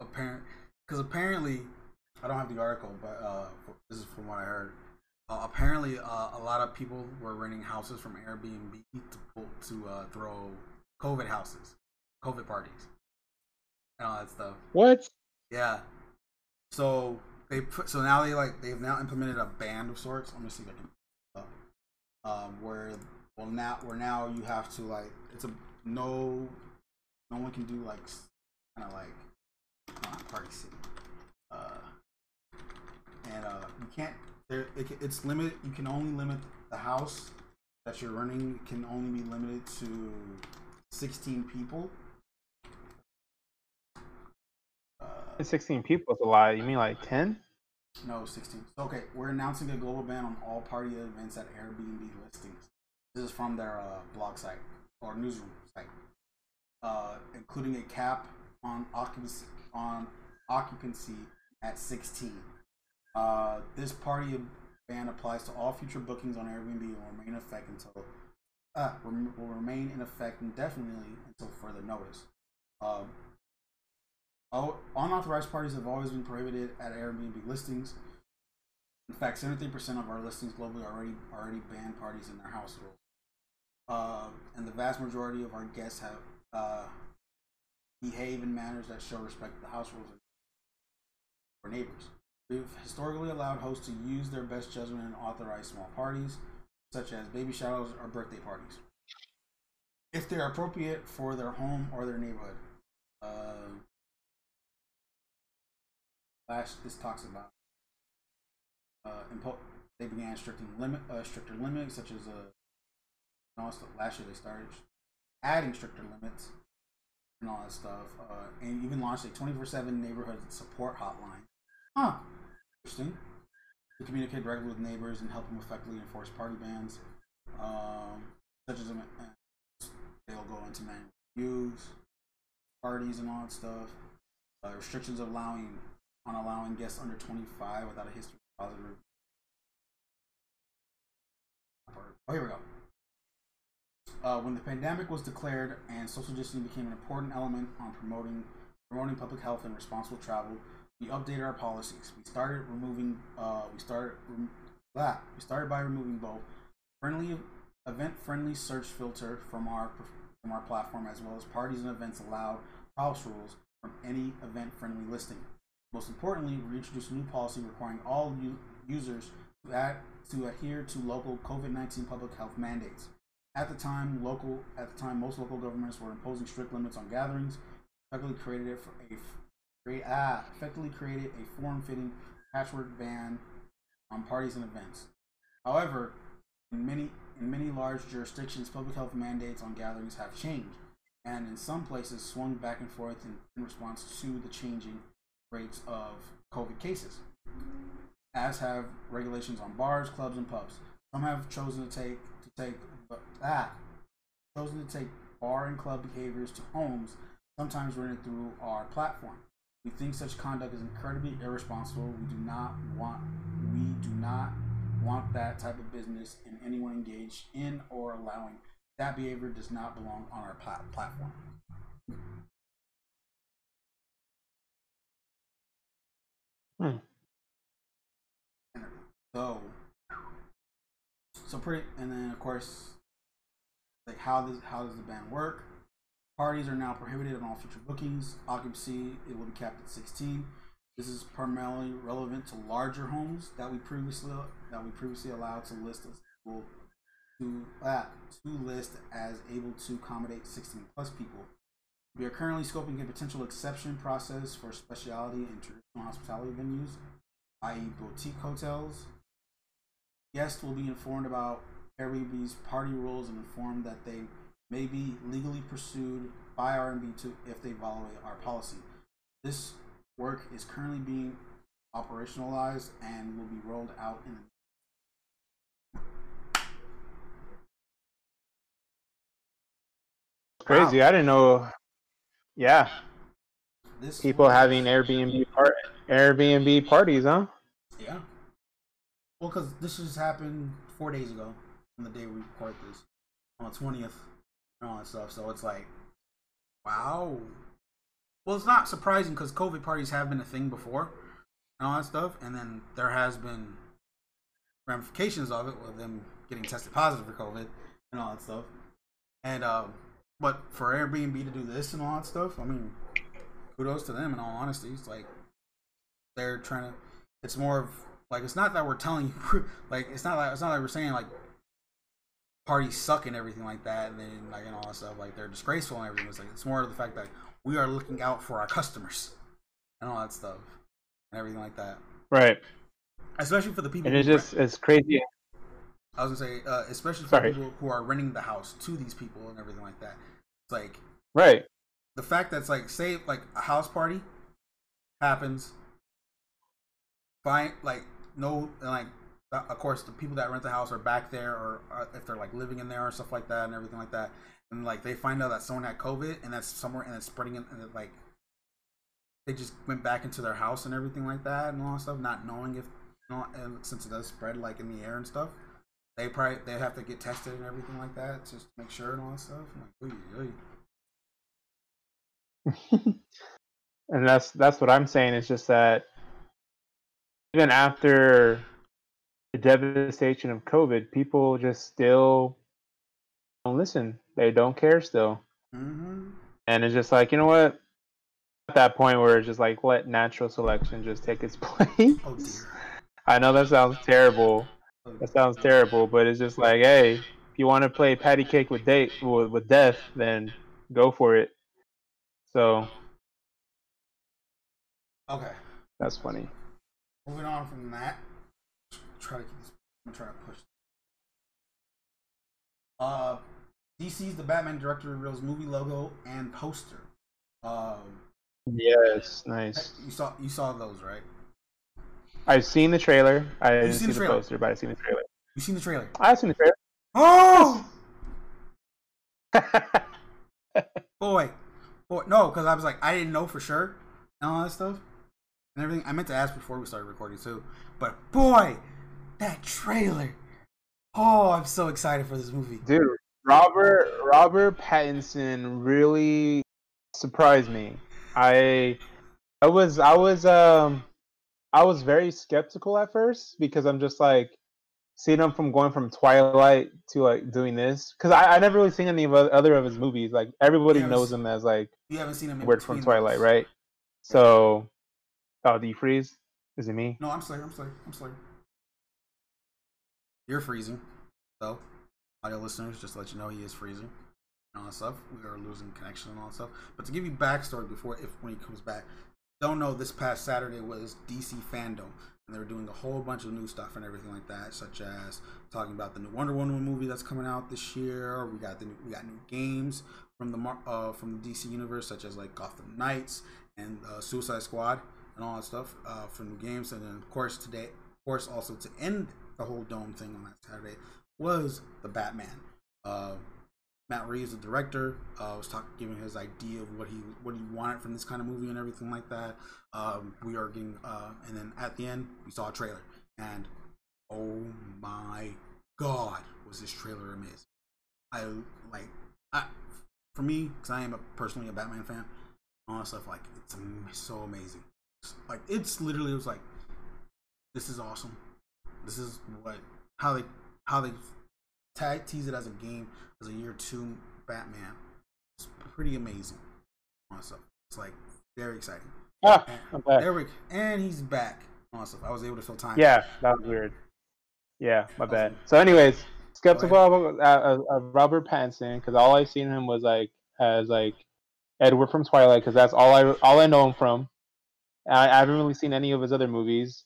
Apparent, because apparently, I don't have the article, but uh, this is from what I heard. Uh, apparently, uh, a lot of people were renting houses from Airbnb to pull, to uh, throw COVID houses, COVID parties, and all that stuff. What? Yeah. So they put so now they like they've now implemented a band of sorts. Let me see if I can. Um, where well now where now you have to like it's a no no one can do like kind of like uh, party city. Uh, and uh, you can't. There, it, it's limited. You can only limit the house that you're running can only be limited to 16 people. Uh, 16 people is a lot. You mean like 10? No, 16. Okay, we're announcing a global ban on all party events at Airbnb listings. This is from their uh, blog site or newsroom site, uh, including a cap on occupancy on occupancy at 16. Uh, this party ban applies to all future bookings on Airbnb and will remain in effect until uh, will remain in effect indefinitely until further notice. Um, unauthorized parties have always been prohibited at Airbnb listings. In fact, 73% of our listings globally already already ban parties in their household. Uh, and the vast majority of our guests have uh, behave in manners that show respect to the house rules for neighbors. We've historically allowed hosts to use their best judgment and authorize small parties, such as baby showers or birthday parties, if they're appropriate for their home or their neighborhood. Uh, this talks about uh, impo- they began stricter limit uh, stricter limits such as uh last year they started adding stricter limits and all that stuff uh, and even launched a 24-7 neighborhood support hotline. Huh interesting to communicate directly with neighbors and help them effectively enforce party bans um, such as they'll go into manual reviews parties and all that stuff uh, restrictions allowing on allowing guests under 25 without a history of positive. Oh, here we go. Uh, when the pandemic was declared and social distancing became an important element on promoting promoting public health and responsible travel, we updated our policies. We started removing. Uh, we started. Blah, we started by removing both friendly event friendly search filter from our from our platform as well as parties and events allowed house rules from any event friendly listing. Most importantly, we introduced a new policy requiring all u- users to, to adhere to local COVID-19 public health mandates. At the time, local at the time most local governments were imposing strict limits on gatherings. Effectively created it for a create, ah, effectively created a form-fitting patchwork ban on parties and events. However, in many in many large jurisdictions, public health mandates on gatherings have changed, and in some places swung back and forth in, in response to the changing rates of COVID cases, as have regulations on bars, clubs, and pubs. Some have chosen to take to take ah, chosen to take bar and club behaviors to homes, sometimes rented through our platform. We think such conduct is incredibly irresponsible. We do not want we do not want that type of business in anyone engaged in or allowing that behavior does not belong on our plat- platform. Hmm. So, so pretty, and then of course, like how does how does the ban work? Parties are now prohibited on all future bookings. Occupancy it will be capped at 16. This is primarily relevant to larger homes that we previously that we previously allowed to list as able to uh, to list as able to accommodate 16 plus people. We are currently scoping a potential exception process for specialty and traditional hospitality venues, i.e., boutique hotels. Guests will be informed about Airbnb's party rules and informed that they may be legally pursued by Airbnb to if they violate our policy. This work is currently being operationalized and will be rolled out in the Crazy. I didn't know. Yeah, this people having Airbnb part Airbnb parties, huh? Yeah. Well, because this just happened four days ago, on the day we record this, on the twentieth, all that stuff. So it's like, wow. Well, it's not surprising because COVID parties have been a thing before, and all that stuff, and then there has been ramifications of it with them getting tested positive for COVID and all that stuff. And um, but for Airbnb to do this and all that stuff, I mean, kudos to them. In all honesty, it's like they're trying to. It's more of like it's not that we're telling you <laughs> like it's not like it's not like we're saying like parties suck and everything like that, and then like and all that stuff like they're disgraceful and everything. It's like it's more of the fact that we are looking out for our customers and all that stuff and everything like that. Right. Especially for the people. And it's just it's crazy. I was gonna say, uh, especially for Sorry. people who are renting the house to these people and everything like that. It's like Right. the fact that's like, say, like a house party happens. Fine, like no, like of course the people that rent the house are back there, or uh, if they're like living in there or stuff like that and everything like that, and like they find out that someone had COVID and that's somewhere and it's spreading it, and it, like they just went back into their house and everything like that and all that stuff, not knowing if, know, and since it does spread like in the air and stuff they probably they have to get tested and everything like that just to make sure and all that stuff. Like, oy, oy. <laughs> and that's that's what I'm saying. It's just that even after the devastation of COVID, people just still don't listen. They don't care still, Mhm. and it's just like you know what? At that point where it's just like let natural selection just take its <laughs> place. Oh. I know that sounds terrible. That sounds terrible, but it's just like, hey, if you want to play patty cake with date with, with death, then go for it. So Okay. that's funny. Moving on from that. Try to keep this. I'm gonna try to push. Uh, DC's The Batman director reveals movie logo and poster. Um, Yes, nice. you saw you saw those right? I've seen the trailer. I didn't seen see the the poster, but I've seen the trailer. You seen the trailer? I've seen the trailer. Oh <laughs> boy, boy, no, because I was like I didn't know for sure and all that stuff and everything. I meant to ask before we started recording too, but boy, that trailer. Oh, I'm so excited for this movie. Dude, Robert Robert Pattinson really surprised me. I I was I was um I was very skeptical at first because I'm just like seeing him from going from Twilight to like doing this because I, I never really seen any of other of his movies. Like everybody knows him as like You haven't seen him. Edward from Twilight, those. right? So, oh, do you freeze? Is it me? No, I'm sorry. I'm sorry. I'm sorry. You're freezing, though. Audio listeners, just to let you know, he is freezing. And all that stuff. We are losing connection and all that stuff. But to give you backstory before, if when he comes back, don't know. This past Saturday was DC Fandom, and they were doing a whole bunch of new stuff and everything like that, such as talking about the new Wonder Woman movie that's coming out this year. We got the new, we got new games from the uh, from the DC universe, such as like Gotham Knights and uh, Suicide Squad and all that stuff uh, from new games. And then of course today, of course, also to end the whole dome thing on that Saturday was the Batman. Uh, Matt Reeves, the director, uh, was talking, giving his idea of what he what he wanted from this kind of movie and everything like that. Um, we are getting, uh, and then at the end, we saw a trailer, and oh my god, was this trailer amazing! I like I, for me because I am a, personally a Batman fan. All stuff like it's so amazing. Like it's literally it was like this is awesome. This is what how they how they tag tease it as a game as a year two Batman. It's pretty amazing. Stuff. It's like very exciting. Ah, And, I'm back. there we and he's back. Awesome. I was able to fill time. Yeah, that was weird. Yeah, my bad. So, anyways, skeptical of uh, uh, Robert Pattinson because all I've seen him was like as like Edward from Twilight because that's all I all I know him from. I, I haven't really seen any of his other movies,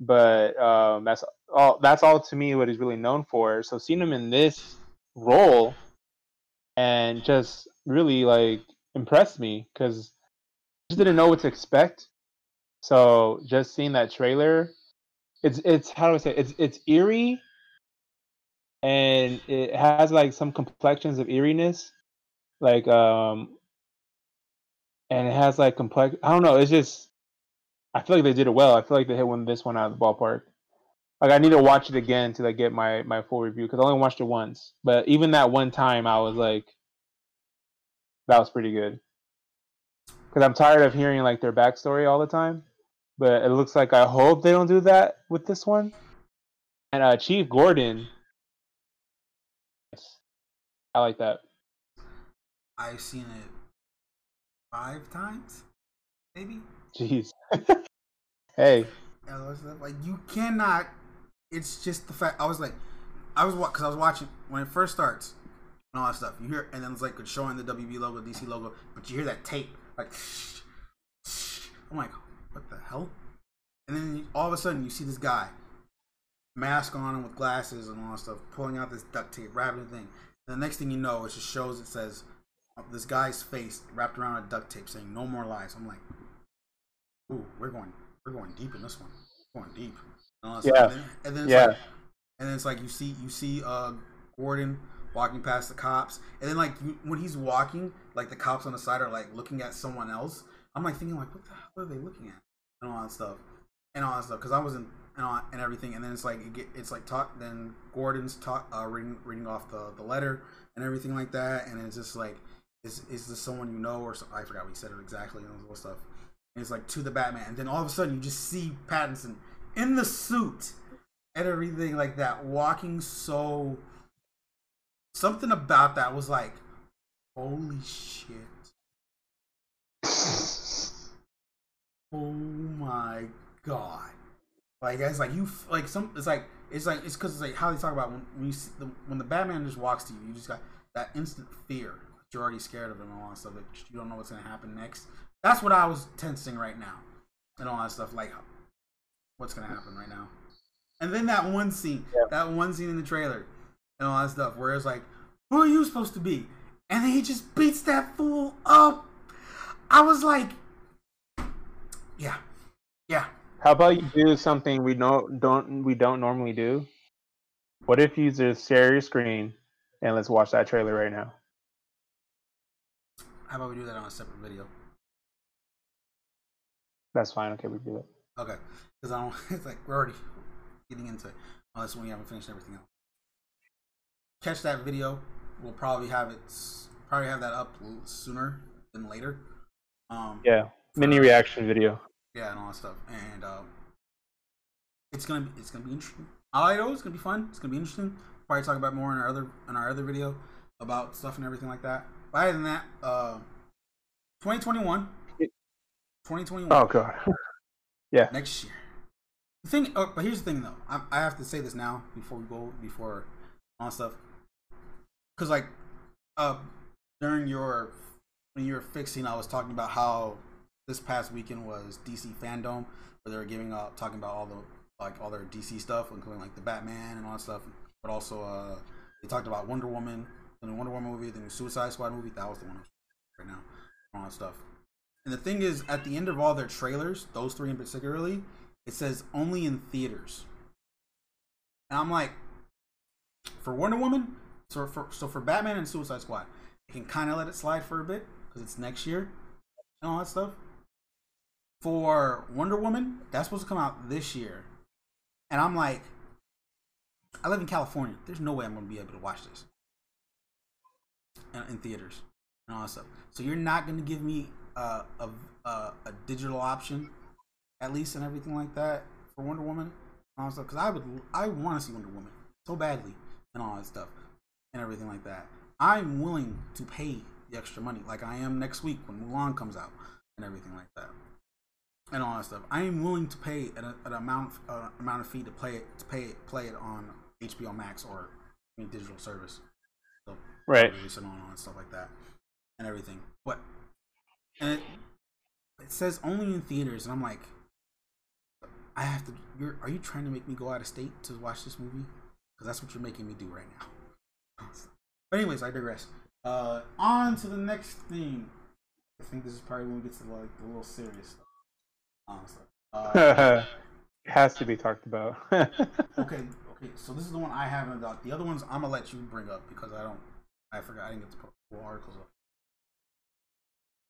but um, that's all. That's all to me what he's really known for. So seeing him in this role and just really like impressed me because just didn't know what to expect. So just seeing that trailer, it's it's how do I say it? it's it's eerie and it has like some complexions of eeriness, like um, and it has like complex. I don't know. It's just I feel like they did it well. I feel like they hit one this one out of the ballpark. Like I need to watch it again to like get my my full review because I only watched it once. But even that one time, I was like, that was pretty good. Because I'm tired of hearing like their backstory all the time. But it looks like I hope they don't do that with this one. And uh, Chief Gordon, yes, I like that. I've seen it five times, maybe. Jeez. <laughs> hey, And I was like, you cannot. It's just the fact. I was like, I was because I was watching when it first starts and all that stuff. You hear, and then it's like showing the WB logo, DC logo, but you hear that tape like. shh, shh. I'm like, what the hell? And then all of a sudden you see this guy, mask on and with glasses and all that stuff, pulling out this duct tape, wrapping the thing. And the next thing you know, it just shows it says uh, this guy's face wrapped around a duct tape saying "No more lies." I'm like, ooh, we're going, we're going deep in this one. We're going deep. And Yeah. stuff. And then, and then it's Yeah. like, and then it's like you see, you see, uh, Gordon walking past the cops, and then like you, when he's walking, like the cops on the side are like looking at someone else. I'm like thinking like, what the hell are they looking at? And all that stuff, and all that stuff, because I wasn't and all and everything. And then it's like it get, it's like talk. Then Gordon's talk, uh, reading reading off the the letter and everything like that, and it's just like, is is this someone you know or so, I forgot what he said it exactly and all stuff. And it's like to the Batman, and then all of a sudden you just see Pattinson in the suit and everything like that, walking so. Something about that was like, holy shit. <laughs> Oh my god! Like it's like you like some. It's like it's like it's because it's like how they talk about when, when you see the, when the Batman just walks to you, you just got that instant fear. You're already scared of him and all that stuff. Like you don't know what's gonna happen next. That's what I was tensing right now, and all that stuff. Like what's gonna happen right now? And then that one scene, Yeah. that one scene in the trailer, and all that stuff, where it's like, "Who are you supposed to be?" And then he just beats that fool up. I was like, "Yeah, yeah." How about you do something we know don't we don't normally do? What if you just share your screen and let's watch that trailer right now? How about we do that on a separate video? That's fine. Okay, we do it. Okay, because I don't. <laughs> It's like we're already getting into it, unless we haven't finished everything else. Catch that video. We'll probably have it. Probably have that up sooner than later. Um, Yeah, mini for- reaction video. yeah, and all that stuff. And um, it's gonna be it's gonna be interesting. I know it's gonna be fun. It's gonna be interesting. Probably talk about more in our other in our other video about stuff and everything like that. But other than that, uh, 2021, 2021 Oh god. <laughs> next year. The thing, oh, but here's the thing though. I, I have to say this now before we go before on stuff, because like, uh, during your when you were fixing, I was talking about how this past weekend was DC fandom, where they were giving up talking about all the like all their DC stuff, including like the Batman and all that stuff. But also, uh, they talked about Wonder Woman, the new Wonder Woman movie, the new Suicide Squad movie. That was the one right now, all that stuff. And the thing is, at the end of all their trailers, those three in particularly, it says only in theaters. And I'm like, for Wonder Woman, so for so for Batman and Suicide Squad, you can kind of let it slide for a bit because it's next year and all that stuff. For Wonder Woman, that's supposed to come out this year, and I'm like, I live in California. There's no way I'm going to be able to watch this. in, in theaters and all that stuff. So you're not going to give me uh, a, a a digital option, at least and everything like that for Wonder Woman and all that stuff. Because I would I want to see Wonder Woman so badly and all that stuff and everything like that. I'm willing to pay the extra money, like I am next week when Mulan comes out and everything like that, and all that stuff. I am willing to pay an, an amount uh, amount of fee to play it to pay it play it on HBO Max or any digital service, so Right. and all and stuff like that, and everything. But and it, says only in theaters, and I'm like, I have to. You're are you trying to make me go out of state to watch this movie? Because that's what you're making me do right now. <laughs> But anyways, I digress. Uh, on to the next thing. I think this is probably when we get to like the little serious stuff. Honestly. Uh, <laughs> it has to be talked about. <laughs> okay, okay. So this is the one I haven't got. The other ones I'm gonna let you bring up because I don't. I forgot. I didn't get to put full articles up.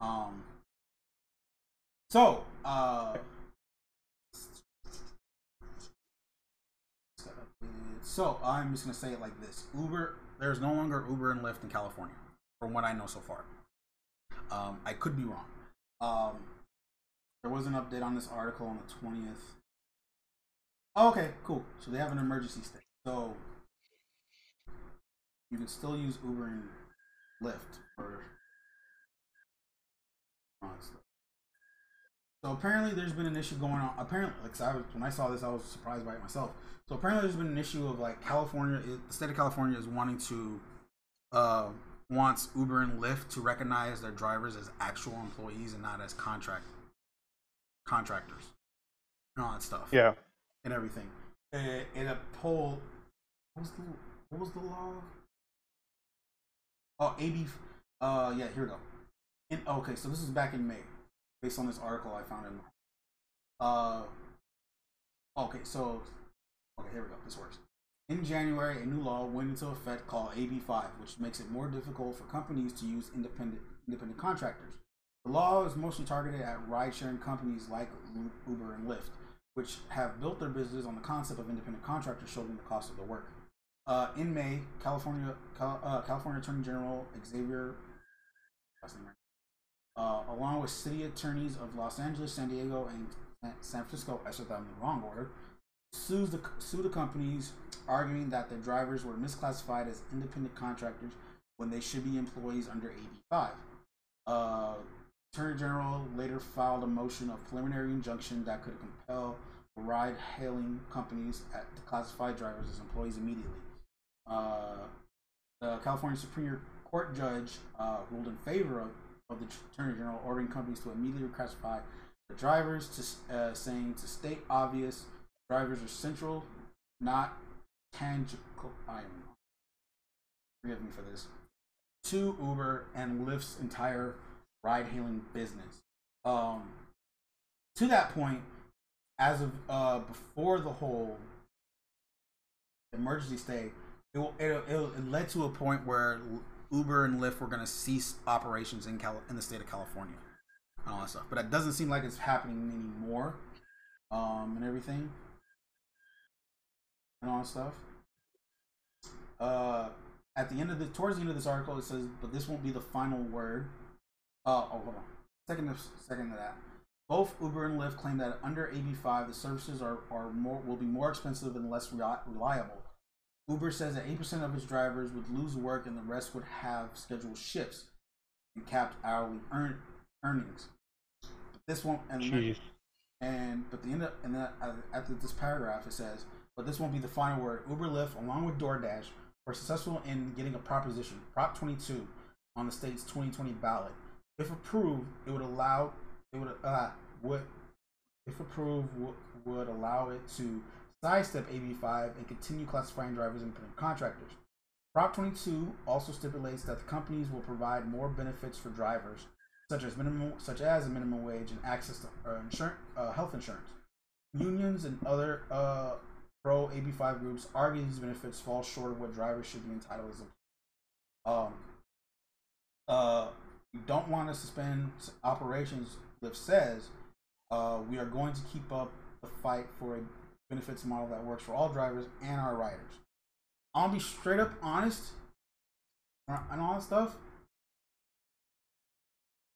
Um. So, uh. So I'm just gonna say it like this: Uber. There's no longer Uber and Lyft in California, from what I know so far. Um, I could be wrong. Um, there was an update on this article on the twentieth. Oh, okay, cool. So they have an emergency state. So you can still use Uber and Lyft for. So apparently there's been an issue going on. Apparently, like so I was, when I saw this, I was surprised by it myself. So apparently there's been an issue of like California, the state of California is wanting to, uh, wants Uber and Lyft to recognize their drivers as actual employees and not as contract contractors and all that stuff yeah. and everything. In a poll, what was the what was the law? Oh, AB. Uh, yeah, here we go. Okay, so this is back in May, based on this article I found in. Uh, okay, so okay, here we go. This works. In January, a new law went into effect called AB5, which makes it more difficult for companies to use independent independent contractors. The law is mostly targeted at ride-sharing companies like Uber and Lyft, which have built their business on the concept of independent contractors shouldering the cost of the work. Uh, in May, California Cal, uh, California Attorney General Xavier, uh, along with city attorneys of Los Angeles, San Diego, and San Francisco, I said that in the wrong order, sues the sue the companies, arguing that their drivers were misclassified as independent contractors when they should be employees under AB5. Uh, Attorney General later filed a motion of preliminary injunction that could compel ride-hailing companies at, to classify drivers as employees immediately. Uh, the California Supreme Court judge uh, ruled in favor of, of the Attorney General, ordering companies to immediately classify the drivers, to uh, saying to state obvious, drivers are central, not tangible. I am. Forgive me for this. To Uber and Lyft's entire ride-hailing business. Um, to that point, as of uh, before the whole emergency stay, it, it, it, it led to a point where Uber and Lyft were going to cease operations in Cal- in the state of California and all that stuff. But it doesn't seem like it's happening anymore, um, and everything, and all that stuff. Uh, at the end of the towards the end of this article, it says, "But this won't be the final word." Uh, oh, hold on. Second, of, second to that. Both Uber and Lyft claim that under AB5, the services are, are more will be more expensive and less reliable. Uber says that 8% of its drivers would lose work and the rest would have scheduled shifts and capped hourly earn, earnings. But this won't and, Jeez. and but the end of, and then after this paragraph it says, but this won't be the final word. Uber, Lyft, along with DoorDash, were successful in getting a proposition, Prop 22, on the state's 2020 ballot. If approved, it would allow it would uh would if approved would, would allow it to sidestep AB5 and continue classifying drivers and contractors. Prop 22 also stipulates that the companies will provide more benefits for drivers, such as minimum such as a minimum wage and access to uh, insurance, uh, health insurance. Unions and other uh, pro AB5 groups argue these benefits fall short of what drivers should be entitled as. Um, uh, we don't want to suspend operations, Lyft says. Uh, we are going to keep up the fight for a benefits model that works for all drivers and our riders. I'll be straight up honest. and all that stuff,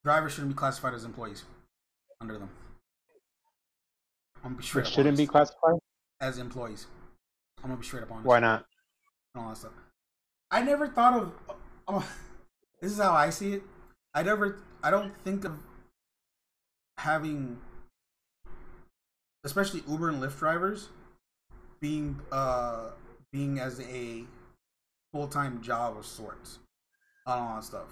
drivers shouldn't be classified as employees under them. I'm gonna be straight It shouldn't be classified. as employees. I'm gonna be straight up honest. Why not? and all that stuff. I never thought of. Uh, this is how I see it. I never. I don't think of having, especially Uber and Lyft drivers, being uh being as a full time job of sorts on all that stuff,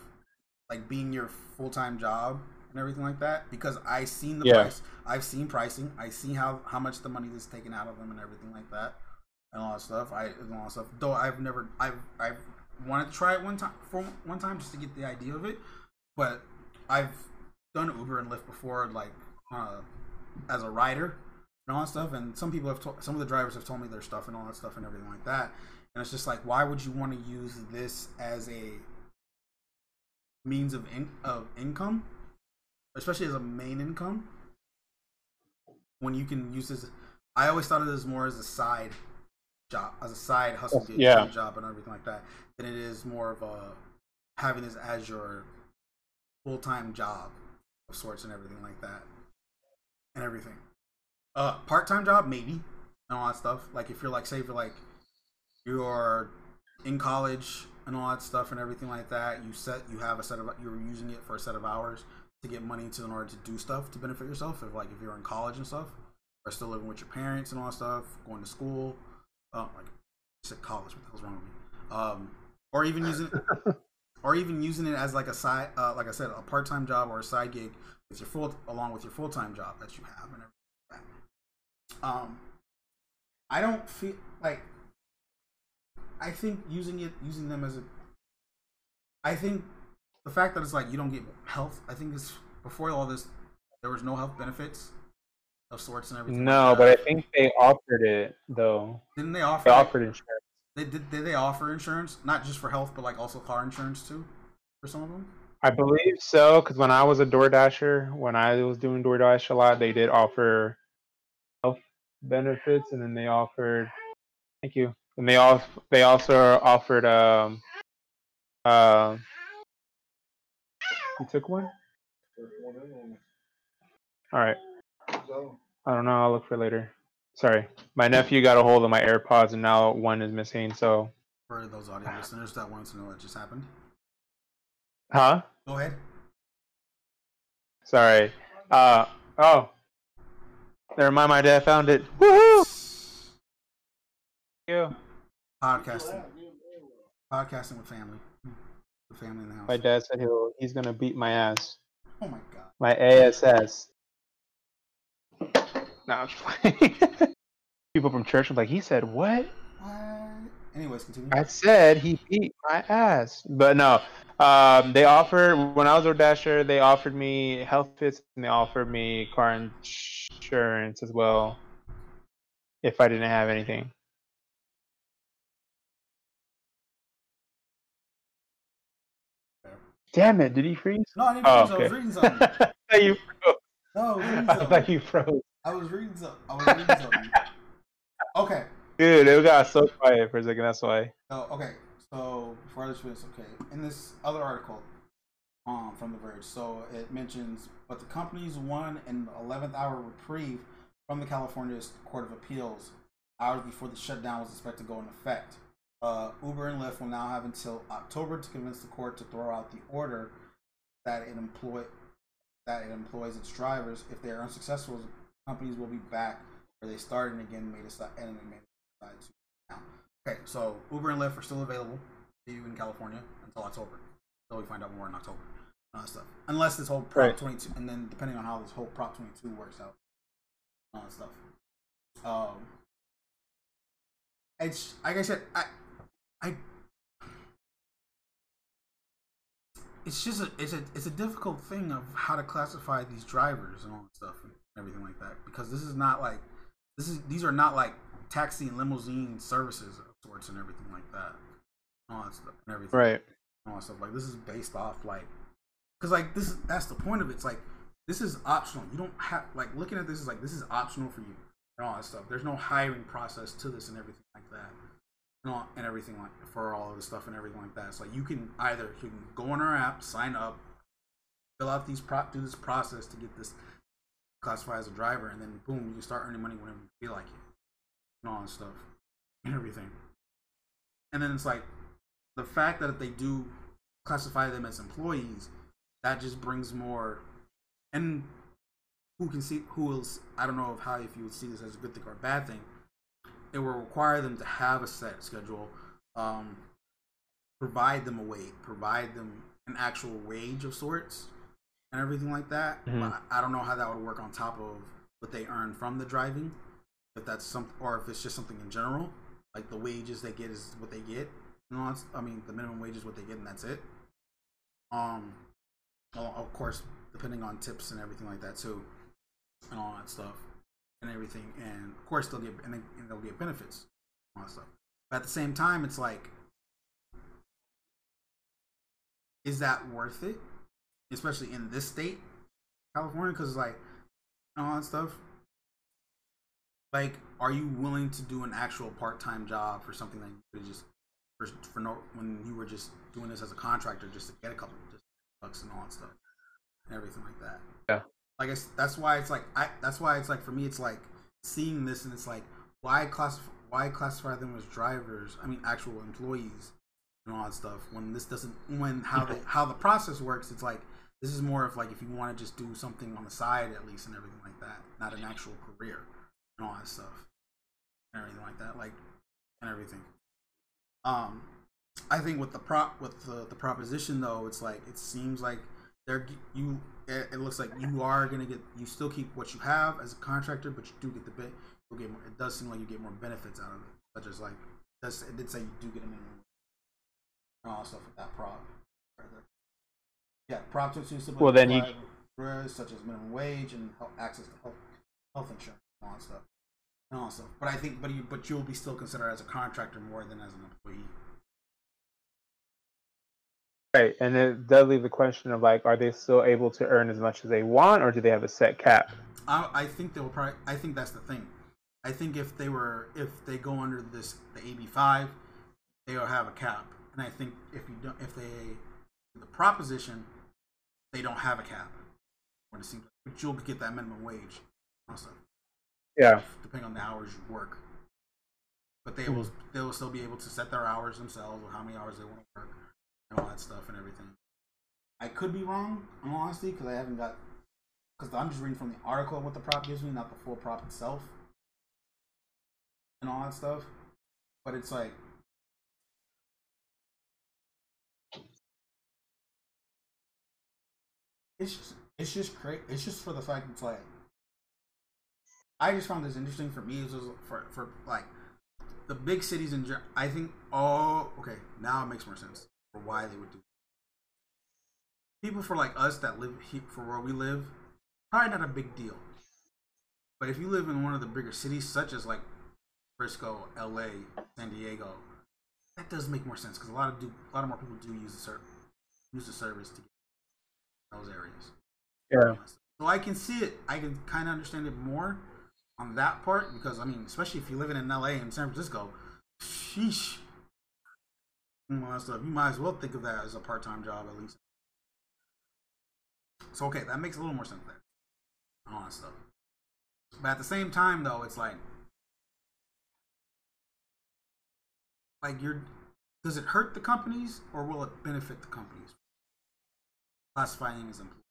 like being your full time job and everything like that. Because I seen the Yeah. price. I've seen pricing. I see how how much the money is taken out of them and everything like that and all that stuff. I and all that stuff. Though I've never, I've I've wanted to try it one time for one time just to get the idea of it, but I've done Uber and Lyft before, like uh, as a rider and all that stuff. And some people have, to- some of the drivers have told me their stuff and all that stuff and everything like that. And it's just like, why would you want to use this as a means of in- of income, especially as a main income, when you can use this? I always thought of this more as a side job, as a side hustle Yeah. job, and everything like that, than it is more of a having this as your full time job of sorts and everything like that, and everything. Uh, part time job maybe, and all that stuff. Like if you're like, say, if you're like, you're in college and all that stuff and everything like that. You set, you have a set of, you're using it for a set of hours to get money to in order to do stuff to benefit yourself. If like if you're in college and stuff, or still living with your parents and all that stuff, going to school. Oh, like I said college. What the hell's wrong with me? Um, or even using, <laughs> or even using it as like a side, uh, like I said, a part time job or a side gig with your full, along with your full time job that you have and everything. Um, I don't feel like. I think using it, using them as a. I think the fact that it's like you don't get health. I think it's before all this, there was no health benefits of sorts and everything. No, like but I think they offered it though. didn't they offer? They offered insurance. They did. Did they offer insurance? Not just for health, but like also car insurance too, for some of them. I believe so, because when I was a DoorDasher, when I was doing DoorDash a lot, they did offer benefits, and then they offered, thank you, and they also they also offered um uh you took one. All right, I don't know. I'll look for later. Sorry, my nephew got a hold of my AirPods, and now one is missing. So, For those audio listeners that want to know what just happened, huh? go ahead. Sorry. Uh oh. Never mind, my dad found it. Woohoo! You. Podcasting, podcasting with family, the family in the house. My dad said he'll he's gonna beat my ass. Oh my god. My ASS. No, I'm just playing. <laughs> People from church were like, he said what? What? Anyways, continue. I said he beat my ass. But no. Um, they offered when I was a dasher, they offered me health fits and they offered me car insurance as well. If I didn't have anything. Damn it, did he freeze? no, I didn't. Oh, freeze, I was okay. reading <laughs> something. You froze. No, I was reading I thought you froze. I was reading something. I was reading something. Okay. Dude, it got so quiet for a second, that's why. So okay, so before I just okay, in this other article, um, from The Verge, so it mentions, but the companies won an 11th hour reprieve from the California Court of Appeals hours before the shutdown was expected to go into effect. Uh, Uber and Lyft will now have until October to convince the court to throw out the order that it employ that it employs its drivers. If they are unsuccessful, companies will be back where they started and again made a and made now. Okay, so Uber and Lyft are still available to you in California until October. Until we find out more in October. Uh, stuff. Unless this whole Prop Right. 22, and then depending on how this whole Prop 22 works out. Uh, stuff. Um, it's like I said, I, I, it's just a, it's a, it's a difficult thing of how to classify these drivers and all that stuff and everything like that because this is not like, this is these are not like taxi and limousine services of sorts and everything like that. All that stuff and everything Right. all that stuff. Like this is based off like, cause like this is that's the point of it. It's like this is optional. You don't have like looking at this is like this is optional for you and all that stuff. There's no hiring process to this and everything like that. and, all, and everything like for all of the stuff and everything like that. So like you can either you can go on our app, sign up, fill out these pro do this process to get this classified as a driver, and then boom, you can start earning money whenever you feel like it, all that stuff <clears throat> and everything. And then it's like the fact that they do classify them as employees, that just brings more and who can see who will I don't know if how if you would see this as a good thing or a bad thing. It will require them to have a set schedule, um, provide them a wage, provide them an actual wage of sorts, and everything like that. Mhm. But I don't know how that would work on top of what they earn from the driving. If that's some, or if it's just something in general, like the wages they get is what they get. It's- I mean, the minimum wage is what they get, and that's it. Um, well, of course, depending on tips and everything like that too, and all that stuff, and everything, and of course they'll get and, they, and they'll get benefits, all that stuff. But at the same time, it's like, is that worth it? Especially in this state, California, because it's like, and all that stuff. Like, are you willing to do an actual part-time job for something that you could just for, for no when you were just doing this as a contractor just to get a couple just bucks and all that stuff and everything like that. Yeah. Like I s that's why it's like I that's why it's like for me it's like seeing this and it's like why classify why classify them as drivers? I mean actual employees and all that stuff when this doesn't when how the <laughs> how the process works it's like this is more of like if you want to just do something on the side at least and everything like that not an actual career and all that stuff and everything like that like and everything um i think with the prop with the, the proposition though it's like it seems like they're you it, it looks like you are gonna get you still keep what you have as a contractor but you do get the bit you'll get more, it does seem like you get more benefits out of it such as like does it did say you do get a minimum and all stuff with that prop right there. yeah prop to Well, then you- such as minimum wage and health, access to health health insurance and all that stuff stuff but i think but you but you'll be still considered as a contractor more than as an employee Right, and it does leave the question of like, are they still able to earn as much as they want, or do they have a set cap? I, I think they'll probably. I think that's the thing. I think if they were, if they go under this the AB five, they'll have a cap. And I think if you don't, if they the proposition, they don't have a cap. When it seems, but you'll get that minimum wage, also Yeah, depending on the hours you work. But they hmm. will they will still be able to set their hours themselves or how many hours they want to work and all that stuff and everything. I could be wrong, in all honesty, because I haven't got because I'm just reading from the article what the prop gives me, not the full prop itself and all that stuff. But it's like it's just it's just great. It's just for the fact it's like I just found this interesting for me. Is for for like the big cities in. I think. Oh, okay. Now it makes more sense for why they would do. People for like us that live he- for where we live, probably not a big deal. But if you live in one of the bigger cities, such as like Frisco, L.A., San Diego, that does make more sense because a lot of do a lot of more people do use the ser- use the service to get those areas. yeah, So I can see it. I can kind of understand it more on that part because I mean, especially if you're living in LA and San Francisco, sheesh. Stuff. You might as well think of that as a part-time job at least. So okay, that makes a little more sense there. All that stuff. But at the same time, though, it's like, like you're. Does it hurt the companies or will it benefit the companies? Classifying as employees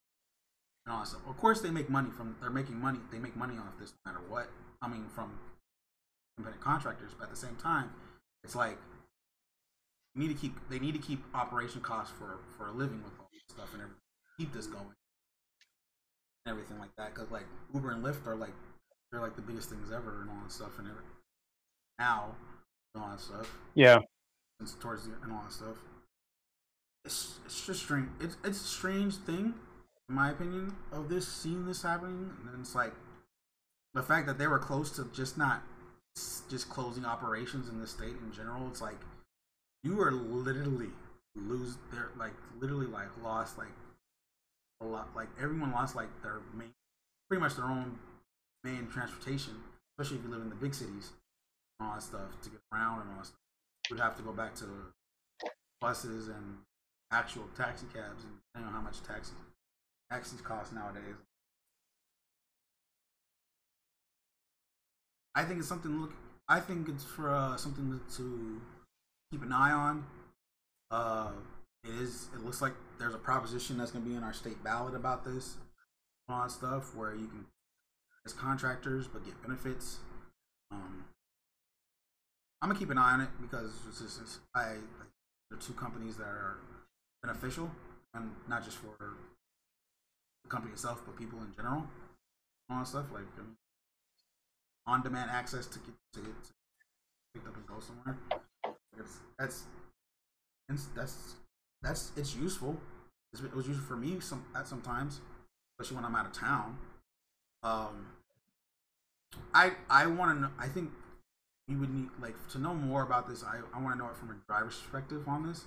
and all that stuff. Of course, they make money from. They're making money. They make money off this no matter what. I mean, from independent contractors. But at the same time, it's like you need to keep. They need to keep operation costs for for a living with all this stuff and. Keep this going and everything like that. Because like Uber and Lyft are like they're like the biggest things ever and all that stuff and everything. Now, and all that stuff yeah. and towards the and all that stuff. It's it's just strange. It's it's a strange thing, in my opinion, of this seeing this happening. And it's like the fact that they were close to just not just closing operations in the state in general. It's like you are literally lose their like literally like lost like a lot like everyone lost like their main pretty much their own main transportation, especially if you live in the big cities and all that stuff to get around and all that stuff we'd have to go back to buses and actual taxi cabs, and don't know how much taxis taxis cost nowadays. I think it's something. Look, I think it's for uh, something to keep an eye on. Uh, it is. It looks like there's a proposition that's going to be in our state ballot about this, that stuff, where you can as contractors but get benefits. Um, I'm gonna keep an eye on it because it's just, I like, there are two companies that are beneficial, and not just for the company itself, but people in general. All that stuff like um, on-demand access to get to to picked up and go somewhere. It's, that's it's, that's that's it's useful. It's, it was useful for me some at sometimes, especially when I'm out of town. Um, I I want to know. I think we would need like to know more about this. I I want to know it from a driver's perspective on this.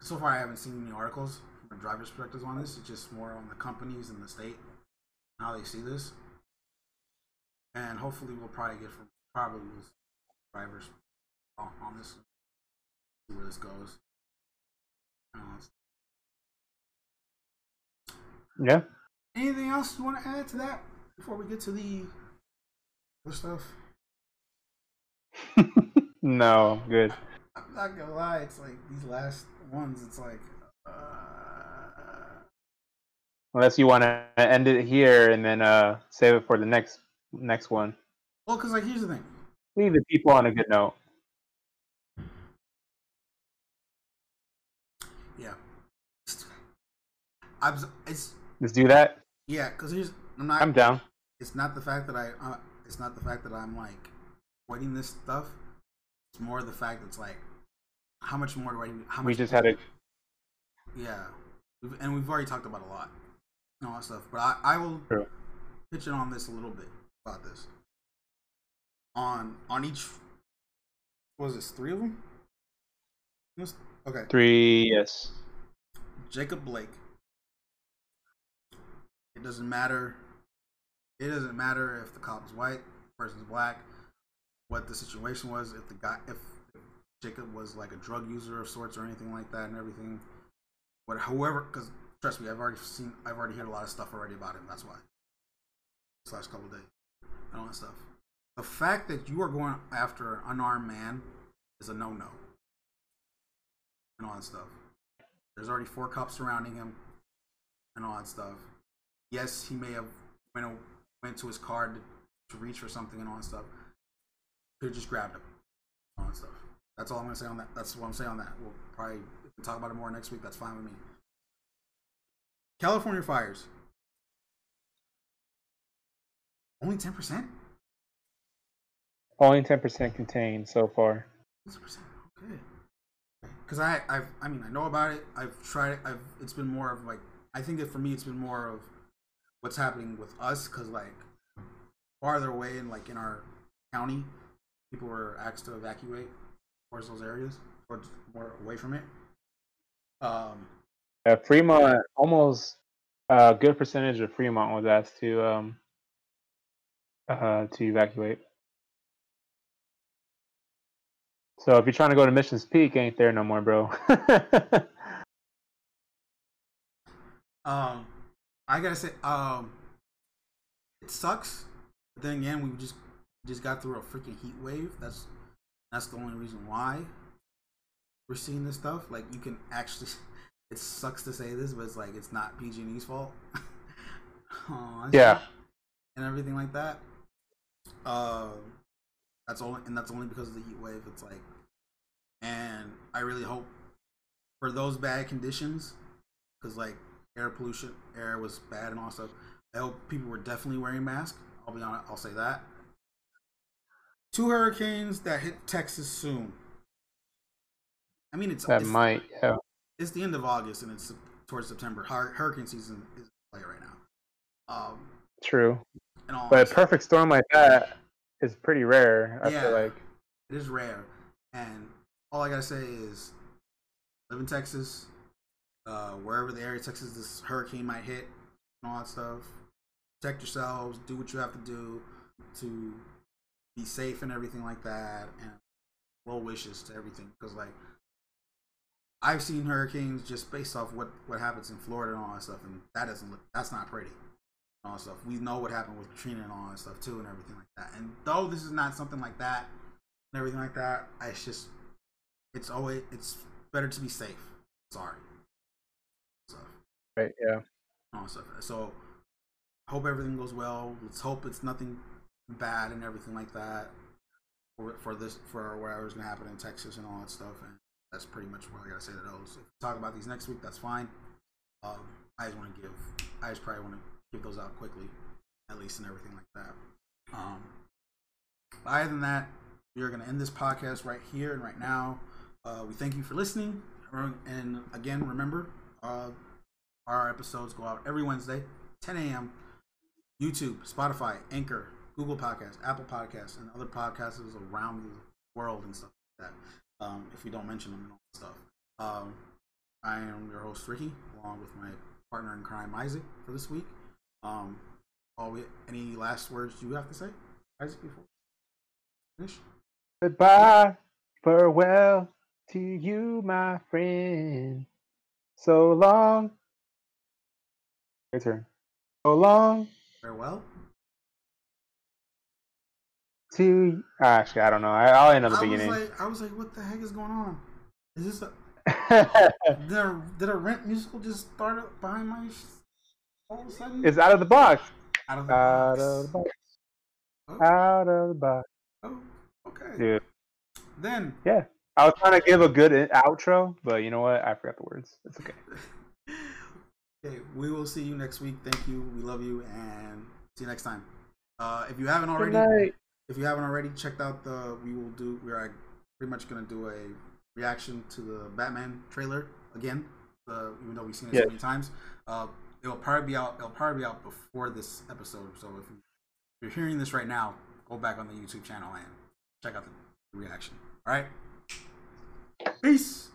So far, I haven't seen any articles from driver's perspective on this. It's just more on the companies and the state how they see this, and hopefully, we'll probably get from probably drivers on, on this. See where this goes. Yeah. anything else you want to add to that before we get to the other stuff? <laughs> no, good. I'm not gonna lie, it's like these last ones. It's like, uh, Unless you want to end it here and then uh save it for the next next one. well, because like here's the thing. Leave the people on a good note. Yeah, I'm. It's Let's do that. yeah, because here's I'm not. I'm down. it's not the fact that I. Uh, it's not the fact that I'm like avoiding this stuff. It's more the fact that it's like, how much more do I? How much? We just had a Yeah, and we've already talked about a lot, and all that stuff. But I, I will True. pitch in on this a little bit about this. On on each, was this three of them? Yes? Okay, three. Yes. Jacob Blake. It doesn't matter. It doesn't matter if the cop is white, the person's black, what the situation was, if the guy, if Jacob was like a drug user of sorts or anything like that, and everything. But however, because trust me, I've already seen, I've already heard a lot of stuff already about him. That's why. This last couple days and all that stuff. The fact that you are going after an unarmed man is a no-no. And all that stuff. There's already four cops surrounding him and all that stuff. Yes, he may have went, went to his car to, to reach for something and all that stuff. Could have just grabbed him. All that stuff. That's all I'm gonna say on that. That's what I'm saying on that. We'll probably talk about it more next week. That's fine with me. California fires. Only ten percent. Only ten percent contained so far. 10%. Okay. Because I, I've, I mean, I know about it. I've tried it. I've. It's been more of like. I think that for me, it's been more of what's happening with us. Because like farther away in like in our county, people were asked to evacuate towards those areas or more away from it. Um. Uh, Fremont almost a good percentage of Fremont was asked to um uh to evacuate. So if you're trying to go to Missions Peak, ain't there no more, bro. <laughs> Um. I gotta say, um, it sucks. But then again, we just just got through a freaking heat wave. That's that's the only reason why we're seeing this stuff. Like you can actually, it sucks to say this, but it's like it's not PG&E's fault. <laughs> Aw, yeah. and everything like that. Uh, that's only and that's only because of the heat wave. It's like, and I really hope for those bad conditions, because like air pollution, air was bad and all stuff. I hope people were definitely wearing masks. I'll be honest. I'll say that. Two hurricanes that hit Texas soon. I mean, it's That it's, might yeah. It's the end of August and it's towards September. Hurricane season is in play right now. Um, True. and all But a perfect storm like that is pretty rare, I Yeah. feel like. It is rare, and all I gotta say is, live in Texas, uh, wherever the area of Texas this hurricane might hit, and all that stuff. Protect yourselves. Do what you have to do to be safe and everything like that. And well wishes to everything because like I've seen hurricanes just based off what what happens in Florida and all that stuff, and that doesn't look that's not pretty. And all that stuff. We know what happened with Katrina and all that stuff too, and everything like that. And though this is not something like that and everything like that, it's just it's always it's better to be safe. Sorry. So Right. Yeah. all stuff. So hope everything goes well. Let's hope it's nothing bad and everything like that for for this for whatever's gonna happen in Texas and all that stuff. And that's pretty much what I gotta say to those. If talk about these next week, that's fine. Um, I just want to give. I just probably want to give those out quickly, at least and everything like that. Um, other than that, we are gonna end this podcast right here and right now. Uh, we thank you for listening, and again, remember, uh, our episodes go out every Wednesday, 10 a.m. YouTube, Spotify, Anchor, Google Podcasts, Apple Podcasts, and other podcasts around the world and stuff like that. Um, if we don't mention them and all that stuff. Um, I am your host Ricky, along with my partner in crime Isaac for this week. Um, all we, any last words you have to say, Isaac, before finish? Goodbye, farewell to you, my friend. So long. Your turn. So long Farewell. To. Actually, I don't know. I, I'll end at the I was beginning. like, I was like, what the heck is going on? Is this a <laughs> did a, did a rent musical just start up behind my all of a sudden? it's out of the box. out of the Out box. of the box. Oh, Out of the box. oh, okay. Dude. Then Yeah. I was trying to give a good outro, but you know what? I forgot the words. It's okay. <laughs> Okay, we will see you next week. Thank you. We love you, and see you next time. Uh, if you haven't already if you haven't already checked out the, we will do. We are pretty much gonna do a reaction to the Batman trailer again. Uh, even though we've seen it so many times, uh, it'll probably be out. It'll probably be out before this episode. So if you're hearing this right now, go back on the YouTube channel and check out the reaction. All right, peace.